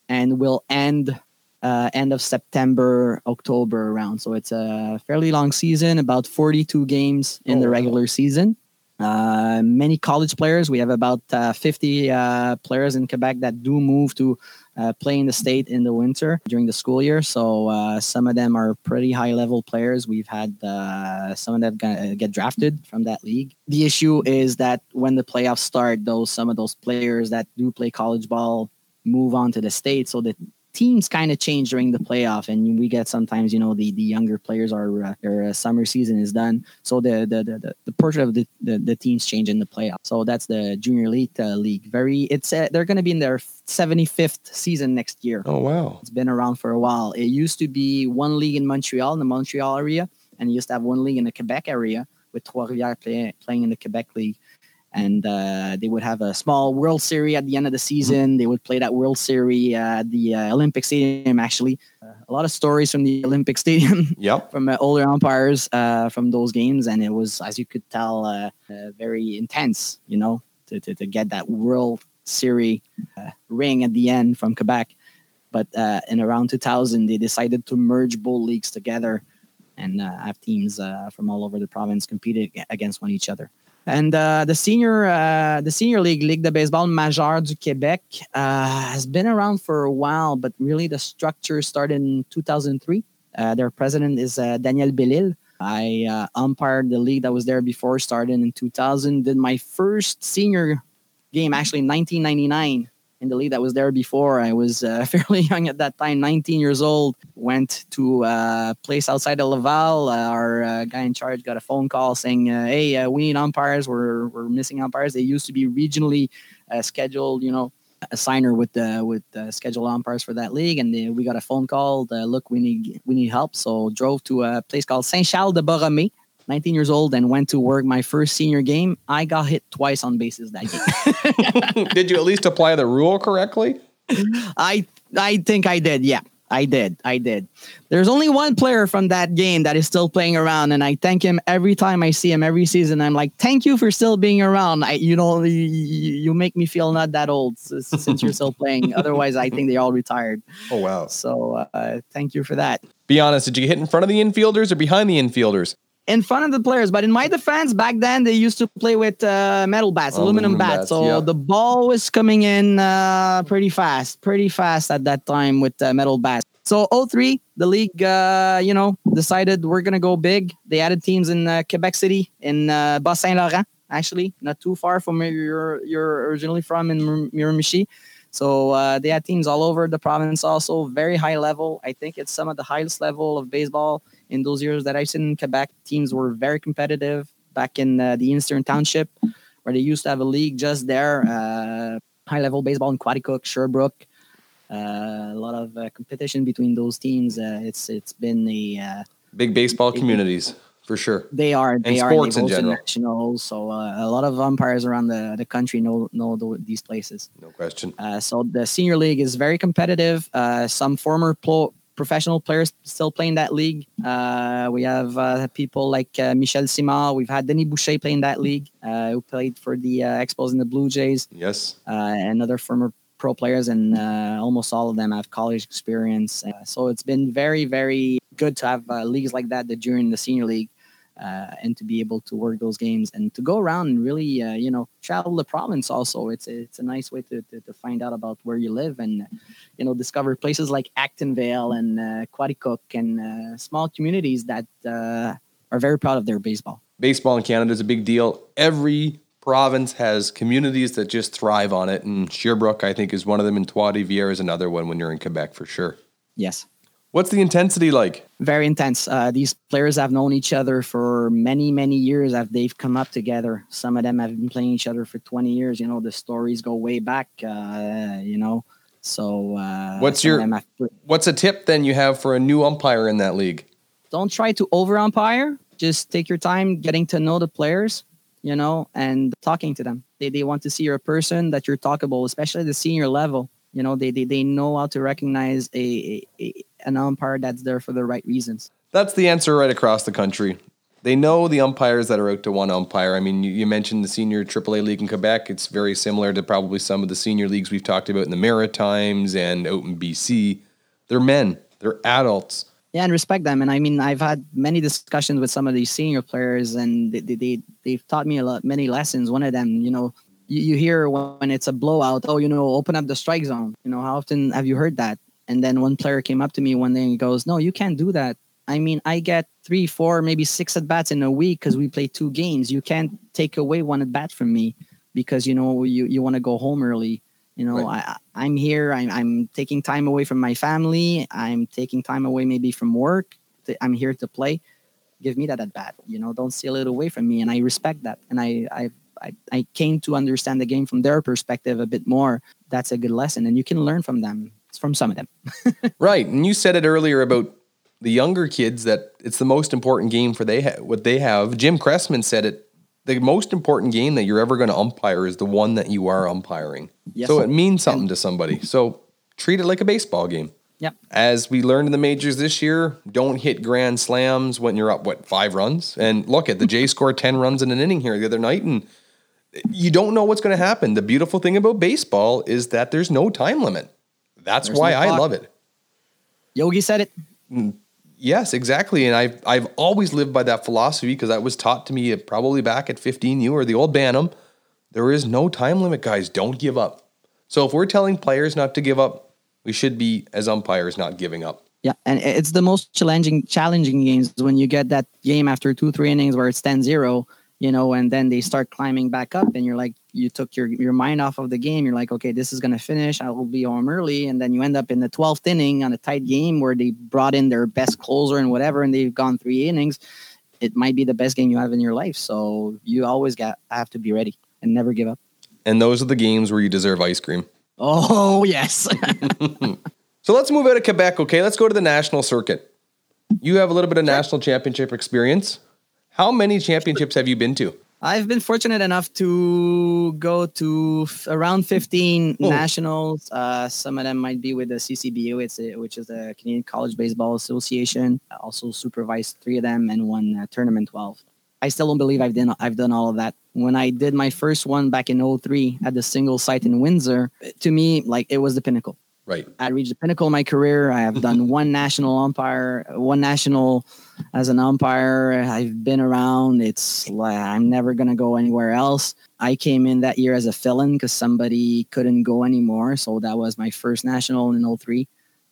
and will end uh, end of September, October around. So it's a fairly long season, about 42 games in
Oh,
the
wow.
regular season. Uh, many college players. We have about uh, 50 uh, players in Quebec that do move to uh, play in the state in the winter during the school year. So uh, some of them are pretty high level players. We've had uh, some of them get, get drafted from that league. The issue is that when the playoffs start, those some of those players that do play college ball move on to the state. So the teams kind of change during the playoff, and we get sometimes you know the the younger players are uh, their uh, summer season is done, so the the the, the, the portrait of the, the the teams change in the playoff. So that's the junior league uh, league. Very, it's uh, they're going to be in their 75th season next year.
Oh wow.
It's been around for a while. It used to be one league in Montreal, in the Montreal area, and you used to have one league in the Quebec area with Trois-Rivières play, playing in the Quebec League. And uh, they would have a small World Series at the end of the season. They would play that World Series at the uh, Olympic Stadium, actually. Uh, a lot of stories from the Olympic Stadium
Yep.
from uh, older umpires uh, from those games. And it was, as you could tell, uh, uh, very intense, you know, to, to, to get that World Series uh, ring at the end from Quebec. But uh, in around 2000, they decided to merge both leagues together and uh, have teams uh, from all over the province competed against one each other. And uh, the senior, uh, the senior league, Ligue de baseball majeur du Québec, uh, has been around for a while, but really the structure started in 2003. Uh, their president is uh, Daniel Bellil. I uh, umpired the league that was there before, started in 2000. Did my first senior game actually in 1999 in the league that was there before. I was uh, fairly young at that time, 19 years old. Went to a place outside of Laval. Uh, our uh, guy in charge got a phone call saying, uh, "Hey, uh, we need umpires. We're we're missing umpires. They used to be regionally uh, scheduled, you know." A signer with the with scheduled umpires for that league, and they, we got a phone call. Uh, Look, we need we need help. So drove to a place called Saint Charles de Borromée, 19 years old, and went to work my first senior game. I got hit twice on bases that game.
Did you at least apply the rule correctly?
I I think I did. Yeah, I did. I did. There's only one player from that game that is still playing around, and I thank him every time I see him every season. I'm like, thank you for still being around. I, you know, you, you make me feel not that old since you're still playing. Otherwise, I think they all retired.
Oh wow.
So uh, thank you for that.
Be honest, did you hit in front of the infielders or behind the infielders?
In front of the players. But in my defense, back then they used to play with uh, metal bats, aluminum,
Aluminum
bats.
bats,
So
yeah.
the ball was coming in uh, pretty fast, pretty fast at that time with uh, metal bats. So 03, the league, uh, you know, decided we're gonna go big. They added teams in uh, Quebec City, in uh, Bas Saint Laurent, actually, not too far from where you're you're originally from in Miramichi. So uh, they had teams all over the province, also very high level. I think it's some of the highest level of baseball in those years that I've seen in Quebec. Teams were very competitive back in uh, the Eastern Township, where they used to have a league just there. Uh, high level baseball in Coaticook, Sherbrooke. Uh, a lot of uh, competition between those teams. Uh, it's it's been a uh,
Big baseball communities for sure.
they are they are
sports
they've
in general.
nationals. So uh, a lot of umpires around the, the country know know these places.
No question.
Uh, so the senior league is very competitive. Uh, some former pro- professional players still playing that league. Uh, we have uh, people like uh, Michel Simard. We've had Denis Boucher playing that league, uh, who played for the uh, Expos and the Blue Jays,
Yes.
uh, and other former pro players, and uh, almost all of them have college experience. So it's been very, very good to have uh, leagues like that, the during the senior league. Uh, and to be able to work those games and to go around and really, uh, you know, travel the province. Also, it's it's a nice way to, to, to find out about where you live and, you know, discover places like Acton Vale and uh, Coaticook and uh, small communities that uh, are very proud of their baseball.
Baseball in Canada is a big deal. Every province has communities that just thrive on it. And Sherbrooke, I think, is one of them. And Trois Rivières is another one when you're in Quebec for sure.
Yes.
What's the intensity like?
very intense. Uh, these players have known each other for many, many years. They've come up together. Some of them have been playing each other for 20 years. You know, the stories go way back. Uh, you know, so uh,
What's your-
have-
What's a tip then you have for a new umpire in that league?
don't try to over umpire. Just take your time getting to know the players. You know, and talking to them. They they want to see you're a person that you're talkable, especially at the senior level. You know, they they, they know how to recognize a, a, a an umpire that's there for the right reasons.
That's the answer right across the country. They know the umpires that are out to one umpire. I mean, you, you mentioned the senior AAA league in Quebec. It's very similar to probably some of the senior leagues we've talked about in the Maritimes and out in BC. They're men. They're adults.
Yeah, and respect them. And I mean, I've had many discussions with some of these senior players, and they, they they've taught me a lot, many lessons. One of them, you know, you, you hear when it's a blowout, oh, you know, open up the strike zone. You know, how often have you heard that? And then one player came up to me one day and goes, "No, you can't do that. I mean, I get three, four, maybe six at bats in a week because we play two games. You can't take away one at bat from me because you know you you want to go home early. You know, right. I I'm here. I'm I'm taking time away from my family. I'm taking time away maybe from work. I'm here to play. Give me that at bat. You know, don't steal it away from me. And I respect that. And I I I, I came to understand the game from their perspective a bit more. That's a good lesson, and you can learn from them from some of them.
right, and you said it earlier about the younger kids that it's the most important game for they ha- what they have. Jim Cressman said it. The most important game that you're ever going to umpire is the one that you are umpiring. Yes. So it means something and, to somebody. So treat it like a baseball game.
Yep.
As we learned in the majors this year, don't hit grand slams when you're up what five runs. And look at the Jays scored ten runs in an inning here the other night, and you don't know what's going to happen. The beautiful thing about baseball is that there's no time limit. That's there's why no I love it.
Yogi said it.
Mm. Yes, exactly. And I've I've always lived by that philosophy because that was taught to me probably back at 15 U or the old Bantam. There is no time limit, guys. Don't give up. So if we're telling players not to give up, we should be as umpires not giving up.
Yeah, and it's the most challenging challenging games when you get that game after two, three innings where it's 10-0 you know, and then they start climbing back up, and you're like, you took your your mind off of the game. You're like, okay, this is gonna finish. I will be home early, and then you end up in the 12th inning on a tight game where they brought in their best closer and whatever, and they've gone three innings. It might be the best game you have in your life, so you always got have to be ready and never give up.
And those are the games where you deserve ice cream.
Oh yes.
so let's move out of Quebec. Okay, let's go to the national circuit. You have a little bit of national championship experience. How many championships have you been to?
I've been fortunate enough to go to f- around 15 oh. nationals. Uh, some of them might be with the CCBA, a, which is the Canadian College Baseball Association. I also supervised three of them and won uh, tournament 12. I still don't believe I've done I've done all of that. When I did my first one back in 03 at the single site in Windsor, to me, like it was the pinnacle.
Right.
I reached the pinnacle of my career. I have done one national umpire, one national as an umpire. I've been around. It's like I'm never gonna go anywhere else. I came in that year as a fill-in because somebody couldn't go anymore. So that was my first national in 03.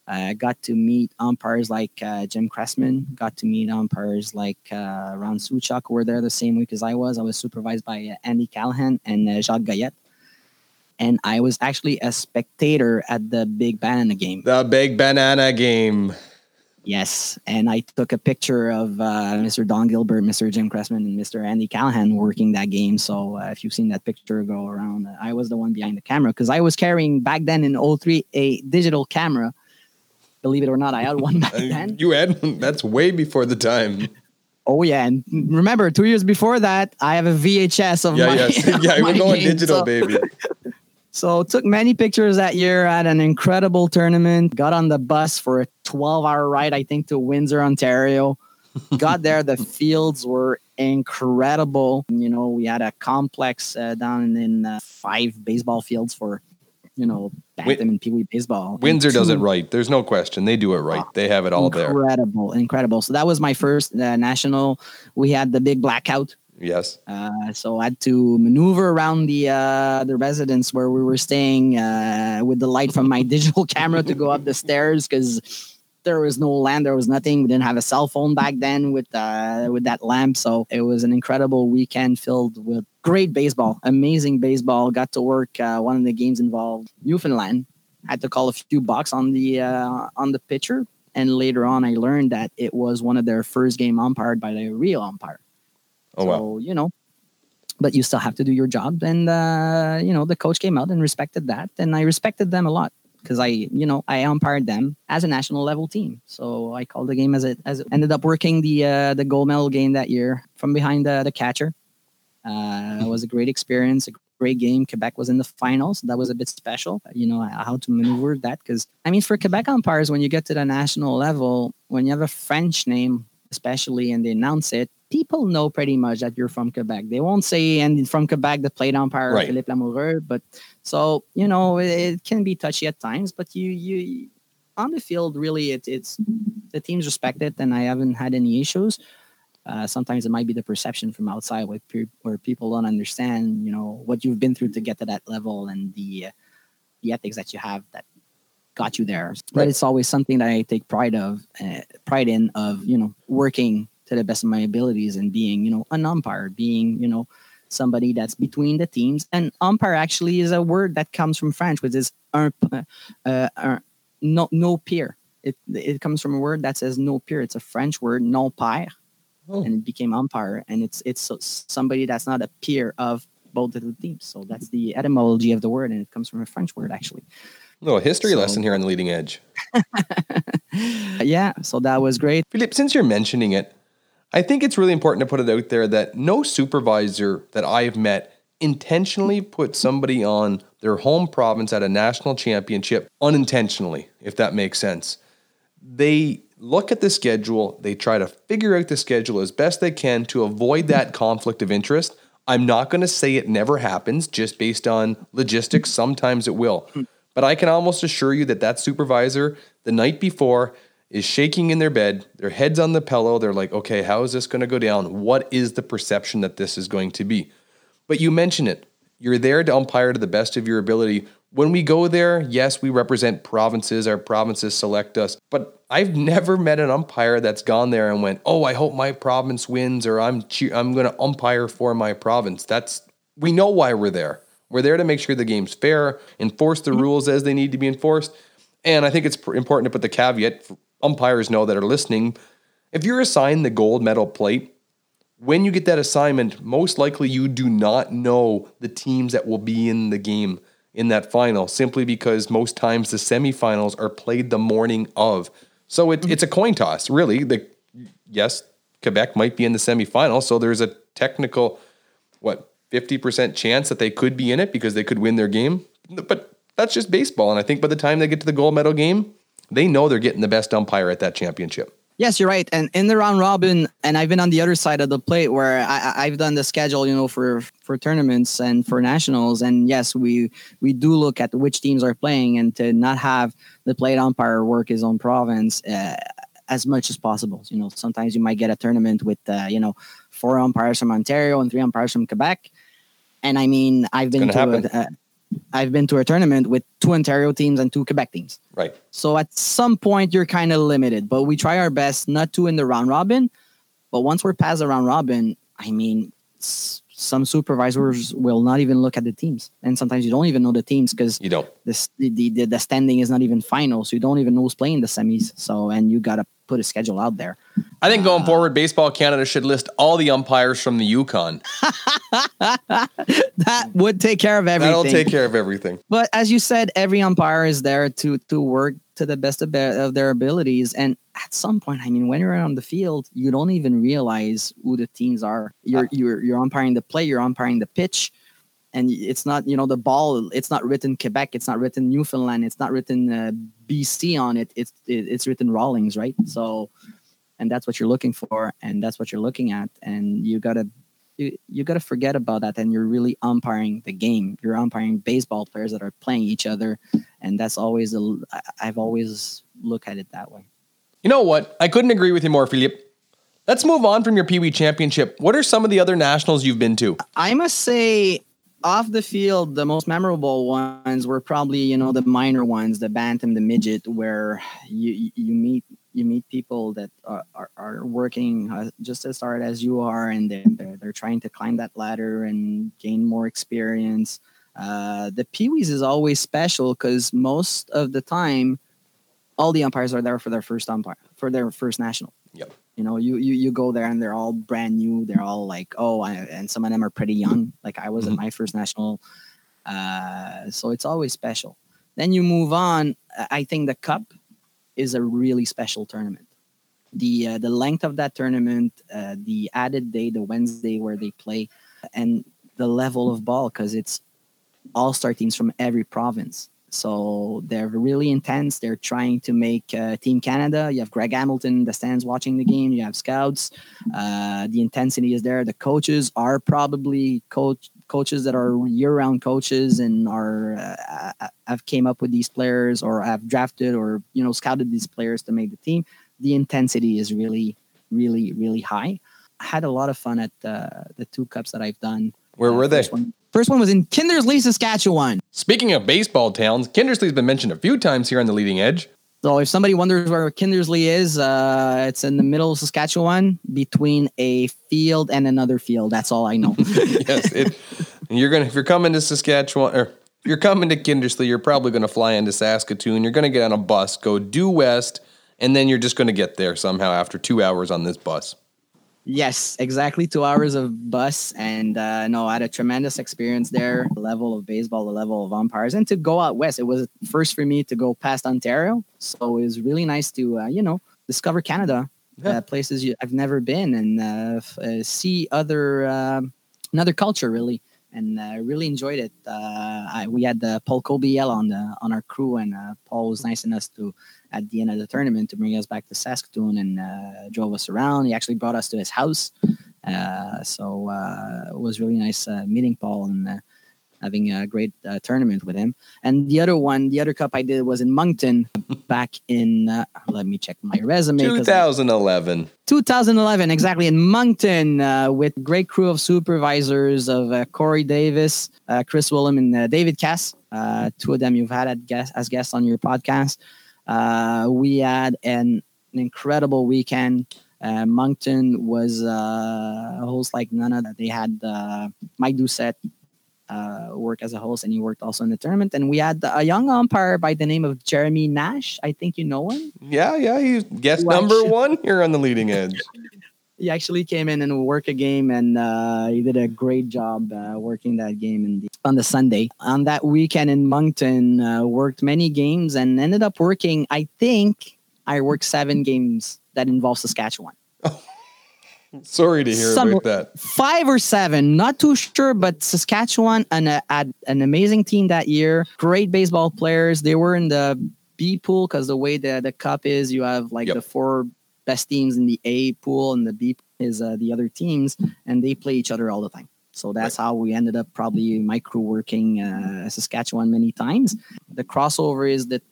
I got to meet umpires like uh, Jim Cressman, got to meet umpires like uh, Ron Suchak, who were there the same week as I was. I was supervised by uh, Andy Callahan and uh, Jacques Goyette and I was actually a spectator at the Big Banana game.
The Big Banana game.
Yes, and I took a picture of uh, Mr. Don Gilbert, Mr. Jim Cressman, and Mr. Andy Callahan working that game. So uh, if you've seen that picture go around, uh, I was the one behind the camera because I was carrying back then in 03 a digital camera. Believe it or not, I had one back then.
you had that's way before the time.
Oh yeah, and remember, two years before that, I have a VHS of
yeah,
my,
yes. yeah, we're going game, digital, so. baby.
So took many pictures that year at an incredible tournament. Got on the bus for a 12 hour ride, I think, to Windsor, Ontario. Got there, the fields were incredible. You know, we had a complex uh, down in uh, five baseball fields for, you know, bantam and pee wee baseball.
Windsor does it right. There's no question. They do it right. Oh, they have it all
incredible, there. Incredible, incredible. So that was my first uh, national. We had the big blackout
Yes.
Uh, so I had to maneuver around the uh, the residence where we were staying uh, with the light from my digital camera to go up the stairs because there was no land, there was nothing. We didn't have a cell phone back then with uh, with that lamp. So it was an incredible weekend filled with great baseball, amazing baseball. Got to work uh, one of the games involved Newfoundland. Had to call a few bucks on the uh, on the pitcher, and later on I learned that it was one of their first game umpired by the real umpire.
Oh, so, wow.
you know, but you still have to do your job. And, uh, you know, the coach came out and respected that. And I respected them a lot because I, you know, I umpired them as a national level team. So I called the game as it, as it ended up working the, uh, the gold medal game that year from behind the, the catcher. Uh, it was a great experience, a great game. Quebec was in the finals. That was a bit special. You know how to maneuver that because I mean, for Quebec umpires, when you get to the national level, when you have a French name, especially, and they announce it, people know pretty much that you're from Quebec. They won't say and from Quebec the plate umpire
Right.
Philippe Lamoureux, but so you know it, it can be touchy at times. But you you on the field really it, it's the teams respect it, and I haven't had any issues. Uh, sometimes it might be the perception from outside where, pe- where people don't understand, you know, what you've been through to get to that level and the uh, the ethics that you have that got you there. But it's always something that I take pride of, uh, pride in of you know working to the best of my abilities and being you know an umpire, being you know somebody that's between the teams. And umpire actually is a word that comes from French, which is un, uh, un, no no peer. It it comes from a word that says no peer. It's a French word, non pair,
Oh.
and it became umpire. And it's it's somebody that's not a peer of both of the teams. So that's the etymology of the word, and it comes from a French word actually.
little history
So-
lesson here on the leading edge.
yeah, so that was great.
Philippe, since you're mentioning it, I think it's really important to put it out there that no supervisor that I've met intentionally put somebody on their home province at a national championship unintentionally, if that makes sense. They look at the schedule, they try to figure out the schedule as best they can to avoid that conflict of interest. I'm not going to say it never happens just based on logistics. Sometimes it will. But I can almost assure you that that supervisor the night before is shaking in their bed, their head's on the pillow. They're like, okay, how is this going to go down? What is the perception that this is going to be? But you mention it. You're there to umpire to the best of your ability. When we go there, yes, we represent provinces. Our provinces select us. But I've never met an umpire that's gone there and went, "Oh, I hope my province wins," or "I'm che- I'm going to umpire for my province." That's we know why we're there. We're there to make sure the game's fair, enforce the mm-hmm. rules as they need to be enforced. And I think it's pr- important to put the caveat: for umpires know that are listening. If you're assigned the gold medal plate, when you get that assignment, most likely you do not know the teams that will be in the game in that final, simply because most times the semifinals are played the morning of. So it, it's a coin toss, really. The, yes, Quebec might be in the semifinal, so there's a technical, what, 50% chance that they could be in it because they could win their game. But that's just baseball. And I think by the time they get to the gold medal game, they know they're getting the best umpire at that championship.
Yes, you're right. And in the round robin, and I've been on the other side of the plate where I, I've done the schedule, you know, for for tournaments and for nationals. And yes, we we do look at which teams are playing and to not have the plate umpire work his own province uh, as much as possible. You know, sometimes you might get a tournament with uh, you know four umpires from Ontario and three umpires from Quebec. And I mean, I've been to a, I've been to a tournament with two Ontario teams and two Quebec teams.
Right.
So at some point, you're kind of limited, but we try our best not to in the round robin. But once we're past the round robin, I mean, some supervisors will not even look at the teams, and sometimes you don't even know the teams because
You don't.
this the, the the standing is not even final, so you don't even know who's playing the semis. So and you gotta put a schedule out there.
I think going forward, Baseball Canada should list all the umpires from the Yukon.
that would take care of everything.
That'll take care of everything.
But as you said, every umpire is there to to work to the best of, their- of their abilities. And at some point, I mean, when you're on the field, you don't even realize who the teams are. You're you're you're umpiring the play, you're umpiring the pitch, and it's not you know the ball. It's not written Quebec, it's not written Newfoundland, it's not written uh, BC on it. It's it, it's written Rawlings, right? So, and that's what you're looking for, and that's what you're looking at, and you gotta. You, you got to forget about that and you're really umpiring the game you're umpiring baseball players that are playing each other and that's always a, i've always looked at it that way
You know what? I couldn't agree with you more, Philippe. Let's move on from your Pee Wee Championship. What are some of the other nationals you've been to?
i must say off the field the most memorable ones were probably you know the minor ones the bantam the midget where you you meet you meet people that are, are, are working uh, just as hard as you are and they're, they're, they're trying to climb that ladder and gain more experience. Uh, the peewees is always special because most of the time all the umpires are there for their first umpire for their first national.
Yep.
you know you, you you go there and they're all brand new. They're all like oh I, and some of them are pretty young. Like i was at my first national. Uh, so it's always special. Then you move on. I think the cup is a really special tournament the uh, the length of that tournament uh, the added day the wednesday where they play and the level of ball because it's all star teams from every province. So they're really intense. They're trying to make uh, Team Canada. You have Greg Hamilton, the stands watching the game. You have scouts. Uh, the intensity is there. The coaches are probably coach coaches that are year-round coaches and are uh, have came up with these players or have drafted or you know scouted these players to make the team. The intensity is really, really, really high. I had a lot of fun at uh, the two cups that I've done.
Where were they?
First one, first one was in Kindersley, Saskatchewan.
Speaking of baseball towns, Kindersley's been mentioned a few times here on the leading edge.
So if somebody wonders where Kindersley is, uh, it's in the middle of Saskatchewan between a field and another field. That's all I know.
yes, it, you're gonna if you're coming to Saskatchewan or if you're coming to Kindersley, you're probably gonna fly into Saskatoon. You're gonna get on a bus, go due west, and then you're just gonna get there somehow after two hours on this bus.
Yes, exactly. Two hours of bus, and uh, no, I had a tremendous experience there. The level of baseball, the level of umpires, and to go out west. It was first for me to go past Ontario, so it was really nice to uh, you know discover Canada,
Yeah.
uh, places you, I've never been, and uh, uh, see other um another culture really, and uh, really enjoyed it. Uh, I, we had uh, Paul Kobiel on the on our crew, and uh, Paul was nice enough to at the end of the tournament to bring us back to Saskatoon and uh, drove us around. He actually brought us to his house. Uh, so uh, it was really nice uh, meeting Paul and uh, having a great uh, tournament with him. And the other one, the other cup I did was in Moncton back in, uh, let me check my resume. 'cause I-
2011.
2011, exactly in Moncton, uh, with great crew of supervisors of uh, Corey Davis, uh, Chris Wilhelm, and uh, David Cass. Uh, two of them you've had at guest, as guests on your podcast. Uh, we had an, an incredible weekend. Uh, Moncton was uh, a host like none other. They had uh, Mike Doucette uh, work as a host, and he worked also in the tournament. And we had a young umpire by the name of Jeremy Nash. I think you know him.
Yeah, yeah, he's guest number one here on the leading edge.
he actually came in and worked a game and uh, he did a great job uh, working that game in the, on the sunday on that weekend in moncton uh, worked many games and ended up working i think i worked seven games that involve saskatchewan
Sorry to hear
Some-
about that.
five or seven not too sure but saskatchewan an, uh, had an amazing team that year great baseball players they were in the b pool because the way the, the cup is you have like
Yep.
the four best teams in the a pool and the b is uh, the other teams and they play each other all the time so that's how we ended up probably my crew working uh, saskatchewan many times the crossover is that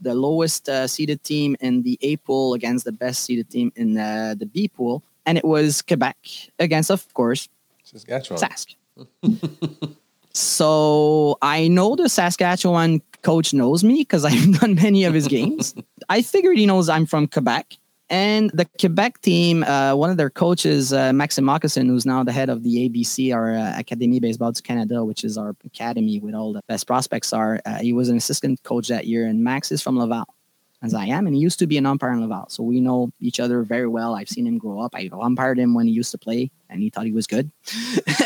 the lowest uh, seeded team in the A pool against the best seeded team in uh, the B pool, and it was Quebec against, of course,
Saskatchewan.
Sask. so I know the Saskatchewan coach knows me because I've done many of his games. I figured he knows I'm from Quebec. And the Quebec team, uh, one of their coaches, uh, Maxime Moccasin, who's now the head of the ABC, our uh, Académie Baseball du Canada, which is our academy with all the best prospects are, uh, he was an assistant coach that year. And Max is from Laval, as I am. And he used to be an umpire in Laval. So we know each other very well. I've seen him grow up. I umpired him when he used to play, and he thought he was good.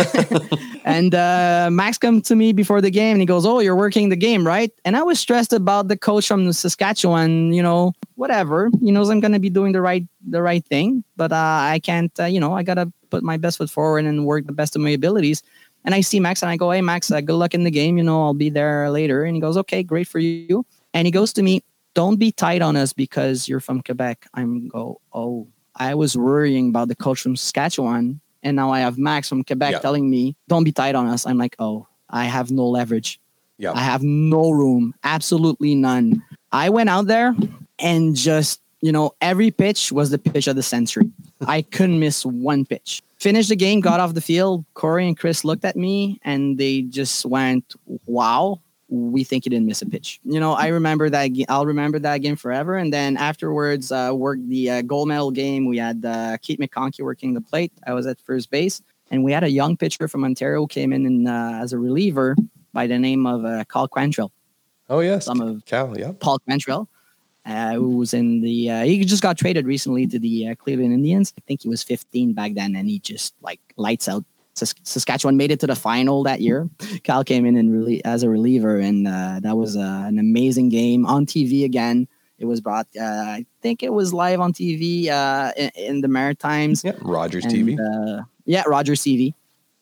and uh, Max comes to me before the game and he goes, Oh, you're working the game, right? And I was stressed about the coach from Saskatchewan, you know, whatever. He knows I'm going to be doing the right the right thing, but uh, I can't, uh, you know, I got to put my best foot forward and work the best of my abilities. And I see Max and I go, Hey, Max, uh, good luck in the game. You know, I'll be there later. And he goes, Okay, great for you. And he goes to me, Don't be tight on us because you're from Quebec. I'm go, Oh, I was worrying about the coach from Saskatchewan. And now I have Max from Quebec
Yeah.
telling me, Don't be tight on us. I'm like, Oh, I have no leverage.
Yeah.
I have no room, absolutely none. I went out there and just, you know, every pitch was the pitch of the century. I couldn't miss one pitch. Finished the game, got off the field. Corey and Chris looked at me and they just went, wow, we think you didn't miss a pitch. You know, I remember that. I'll remember that game forever. And then afterwards, uh, worked the uh, gold medal game. We had uh, Keith McConkey working the plate. I was at first base. And we had a young pitcher from Ontario who came in and, uh, as a reliever by the name of uh, Cal Quantrill.
Oh, yes.
Some of
Cal, yeah.
Paul Quantrill, uh, who was in the. Uh, he just got traded recently to the uh, Cleveland Indians. I think he was 15 back then, and he just like lights out. Sas- Saskatchewan made it to the final that year. Cal came in and really as a reliever, and uh, that was uh, an amazing game on TV again. It was brought. Uh, I think it was live on TV uh, in, in the Maritimes.
Yeah. Rogers
And,
TV.
Uh, yeah, Rogers TV.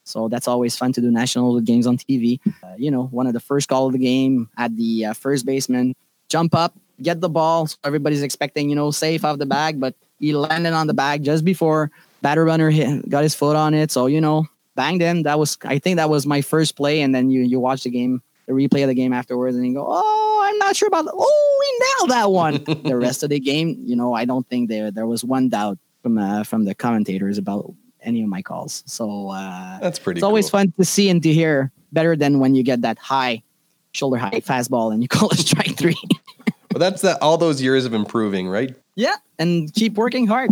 So that's always fun to do national games on TV. Uh, you know, one of the first call of the game at the uh, first baseman, jump up, get the ball. So everybody's expecting, you know, safe off the bag, but he landed on the bag just before batter runner hit, got his foot on it. So, you know, banged him. That was, I think that was my first play. And then you, you watch the game, the replay of the game afterwards and you go, oh, I'm not sure about that. Oh, we nailed that one. the rest of the game, you know, I don't think there, there was one doubt from, uh, from the commentators about any of my calls. So uh,
That's pretty
it's always fun to see and to hear. Better than when you get that high, shoulder high fastball and you call it strike three.
But that's that all those years of improving, right?
yeah, and keep working hard.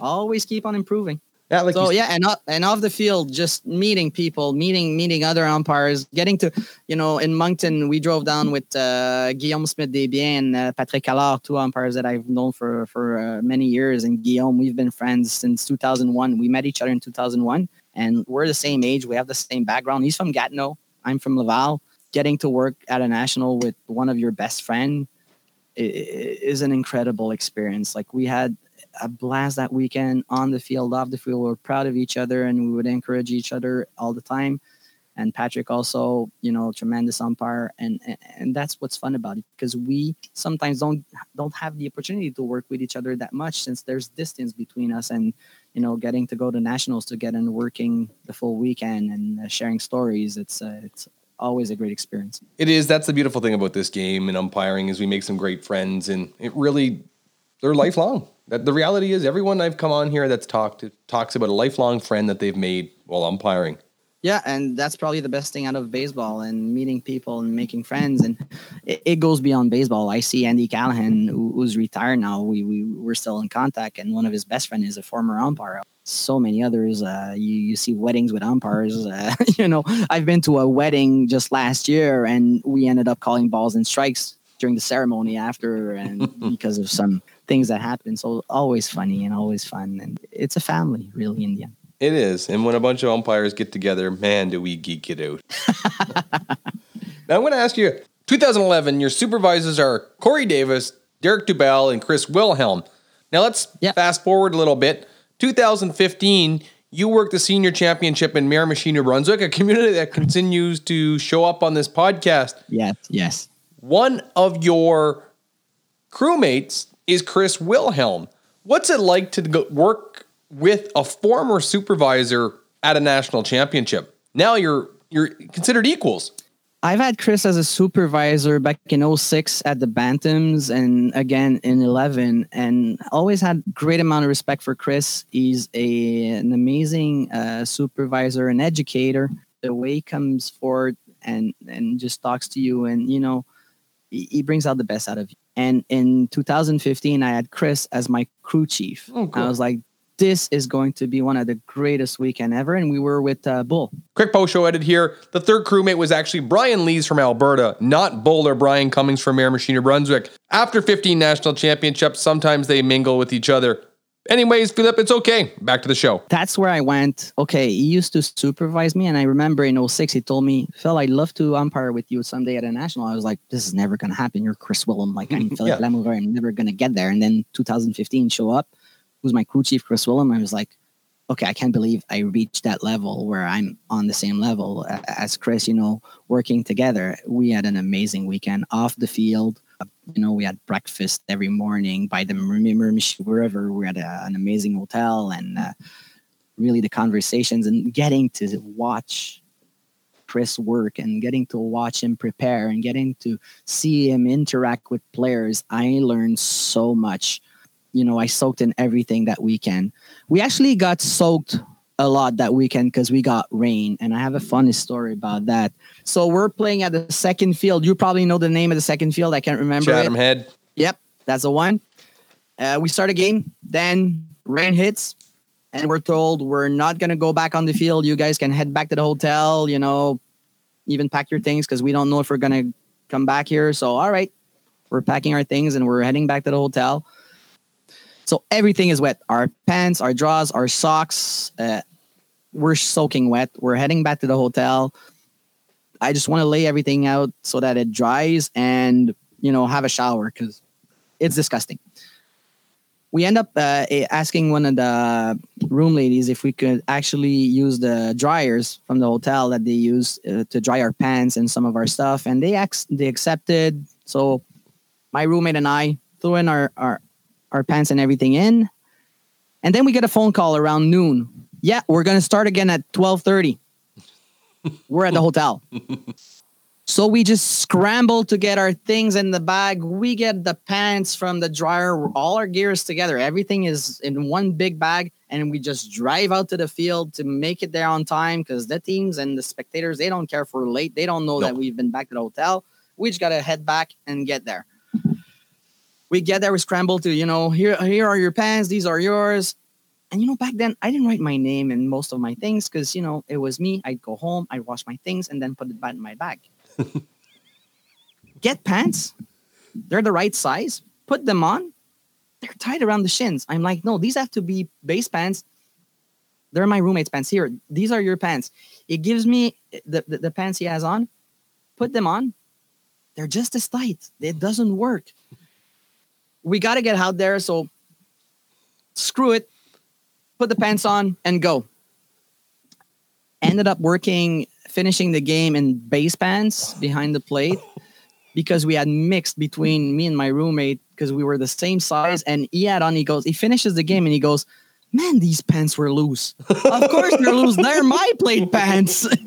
Always keep on improving.
Yeah, like
so yeah, and off, and off the field, just meeting people, meeting meeting other umpires, getting to, you know, in Moncton, we drove down with uh, Guillaume Smith Desbiens and uh, Patrick Allard, two umpires that I've known for for uh, many years. And Guillaume, we've been friends since 2001. We met each other in 2001, and we're the same age. We have the same background. He's from Gatineau. I'm from Laval. Getting to work at a national with one of your best friend is an incredible experience. Like we had a blast that weekend on the field, off the field. We were proud of each other and we would encourage each other all the time. And Patrick also, you know, tremendous umpire, and and, and that's what's fun about it because we sometimes don't don't have the opportunity to work with each other that much since there's distance between us, and you know, getting to go to nationals to get in working the full weekend and uh, sharing stories. It's uh, it's always a great experience.
It is. That's the beautiful thing about this game and umpiring is we make some great friends, and it really they're lifelong. That the reality is, everyone I've come on here that's talked talks about a lifelong friend that they've made while umpiring.
Yeah, and that's probably the best thing out of baseball and meeting people and making friends. And it, it goes beyond baseball. I see Andy Callahan, who, who's retired now. We, we we're still in contact, and one of his best friends is a former umpire. So many others. Uh, you you see weddings with umpires. Uh, you know, I've been to a wedding just last year, and we ended up calling balls and strikes during the ceremony after, and because of some things that happen. So always funny and always fun, and it's a family, really, in the end.
It is. And when a bunch of umpires get together, man, do we geek it out. now I'm going to ask you 2011, your supervisors are Corey Davis, Derek Dubell, and Chris Wilhelm. Now let's
Yeah.
fast forward a little bit. 2015, you worked the senior championship in Miramichi, New Brunswick, a community that continues to show up on this podcast.
Yes, yes.
One of your crewmates is Chris Wilhelm. What's it like to work with a former supervisor at a national championship? Now you're you're considered equals.
I've had Chris as a supervisor back in 06 at the Bantams and again in 11 and always had great amount of respect for Chris. He's a, an amazing uh, supervisor and educator. The way he comes forward and, and just talks to you and, you know, he, he brings out the best out of you. And in 2015, I had Chris as my crew chief.
Oh, cool.
I was like, this is going to be one of the greatest weekend ever. And we were with uh, Bull.
Quick post show edit here. The third crewmate was actually Brian Lees from Alberta, not Boulder Brian Cummings from Miramichi, New Brunswick. After 15 national championships, sometimes they mingle with each other. Anyways, Philip, it's okay. Back to the show.
that's where I went. Okay, he used to supervise me, and I remember in 06, he told me, Phil, I'd love to umpire with you someday at a national. I was like, this is never going to happen. You're Chris Wilhelm. Like, I'm Philip
Yeah.
I'm never going to get there. And then 2015 show up, who's my crew chief, Chris Wilhelm. I was like, okay, I can't believe I reached that level where I'm on the same level as Chris, you know, working together. We had an amazing weekend off the field. You know, we had breakfast every morning by the Miramichi River. We had a, an amazing hotel and uh, really the conversations and getting to watch Chris work and getting to watch him prepare and getting to see him interact with players. I learned so much. You know, I soaked in everything that weekend. We actually got soaked a lot that weekend because we got rain, and I have a funny story about that. So we're playing at the second field. You probably know the name of the second field. I can't remember. it.
Head.
Yep, that's the one. Uh, we start a game, then rain hits, and we're told we're not gonna go back on the field. You guys can head back to the hotel. You know, even pack your things because we don't know if we're gonna come back here. So, all right, we're packing our things and we're heading back to the hotel. So everything is wet. Our pants, our drawers, our socks. Uh, we're soaking wet. We're heading back to the hotel. I just want to lay everything out so that it dries and you know have a shower because it's disgusting. we end up uh, asking one of the room ladies if we could actually use the dryers from the hotel that they use uh, to dry our pants and some of our stuff, and they ex- they accepted. So my roommate and I threw in our, our our pants and everything in, and then we get a phone call around noon. Yeah, we're gonna start again at twelve thirty. we're at the hotel. So we just scramble to get our things in the bag. We get the pants from the dryer, all our gear is together. Everything is in one big bag, and we just drive out to the field to make it there on time because the teams and the spectators they don't care if we're late. They don't know
No.
that we've been back to the hotel. We just gotta head back and get there. We get there, we scramble to, you know, here here are your pants, these are yours. And you know, back then I didn't write my name in most of my things because you know it was me. I'd go home, I'd wash my things, and then put it back in my bag get pants. They're the right size. Put them on. They're tied around the shins. I'm like, no, these have to be base pants. They're my roommate's pants. Here, these are your pants. It gives me the, the, the pants he has on. Put them on. They're just as tight. It doesn't work. We got to get out there. So screw it. Put the pants on and go. Ended up working, finishing the game in base pants behind the plate because we had mixed between me and my roommate because we were the same size and he had on he goes he finishes the game and he goes man these pants were loose. Of course they're loose. They're my plate pants.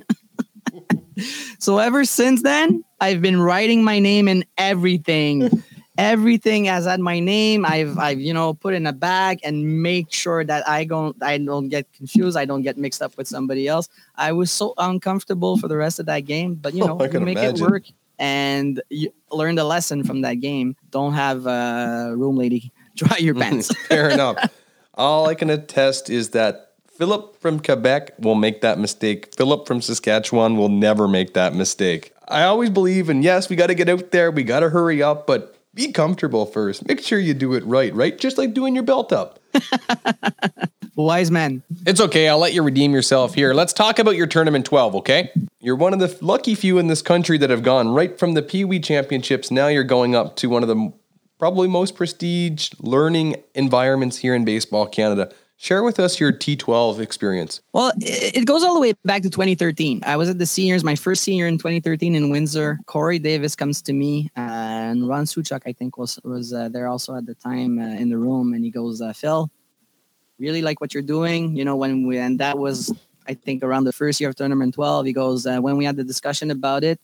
So ever since then i've been writing my name in everything everything has had my name i've i've you know put in a bag and make sure that i don't i don't get confused i don't get mixed up with somebody else i was so uncomfortable for the rest of that game but you
Oh,
know
can
make
imagine.
it work and you learned a lesson from that game. Don't have a room lady dry your mm-hmm. pants.
Fair enough. All I can attest is that Philip from Quebec will make that mistake. Philip from Saskatchewan will never make that mistake. I always believe in yes, we got to get out there, we got to hurry up, but be comfortable first. Make sure you do it right, right? Just like doing your belt up.
Wise man.
It's okay. I'll let you redeem yourself here. Let's talk about your tournament 12, okay? You're one of the lucky few in this country that have gone right from the Pee Wee Championships. Now you're going up to one of the probably most prestige learning environments here in Baseball Canada. Share with us your T12 experience.
Well, it, goes all the way back to 2013. I was at the seniors, my first senior in 2013 in Windsor. Corey Davis comes to me, uh, and Ron Suchak, I think, was was uh, there also at the time uh, in the room, and he goes, uh, "Phil, really like what you're doing. You know, when we and that was, I think, around the first year of tournament 12. He goes, uh, when we had the discussion about it."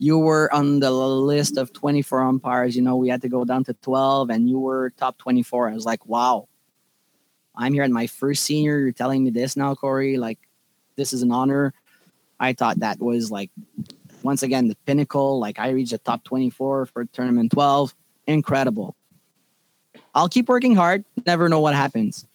You were on the list of 24 umpires. You know, we had to go down to 12, and you were top 24. I was like, wow, I'm here at my first senior. You're telling me this now, Corey. Like, this is an honor. I thought that was like, once again, the pinnacle. Like, I reached the top 24 for tournament 12. Incredible. I'll keep working hard. Never know what happens.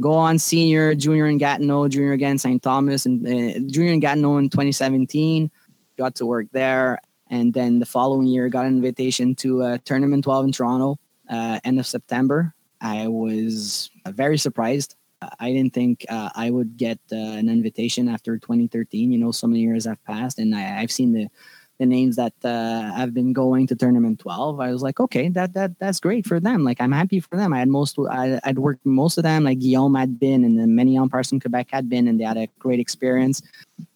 Go on senior, junior in Gatineau, junior again St. Thomas, and uh, junior in Gatineau in 2017. Got to work there. And then the following year, got an invitation to uh, tournament 12 in Toronto, uh, end of September. I was uh, very surprised. Uh, I didn't think uh, I would get uh, an invitation after 2013. You know, so many years have passed, and I, I've seen the the names that uh, have been going to tournament 12. I was like, okay, that that that's great for them. Like, I'm happy for them. I had most, I, I'd worked most of them. Like Guillaume had been, and then many umpires from Quebec had been, and they had a great experience.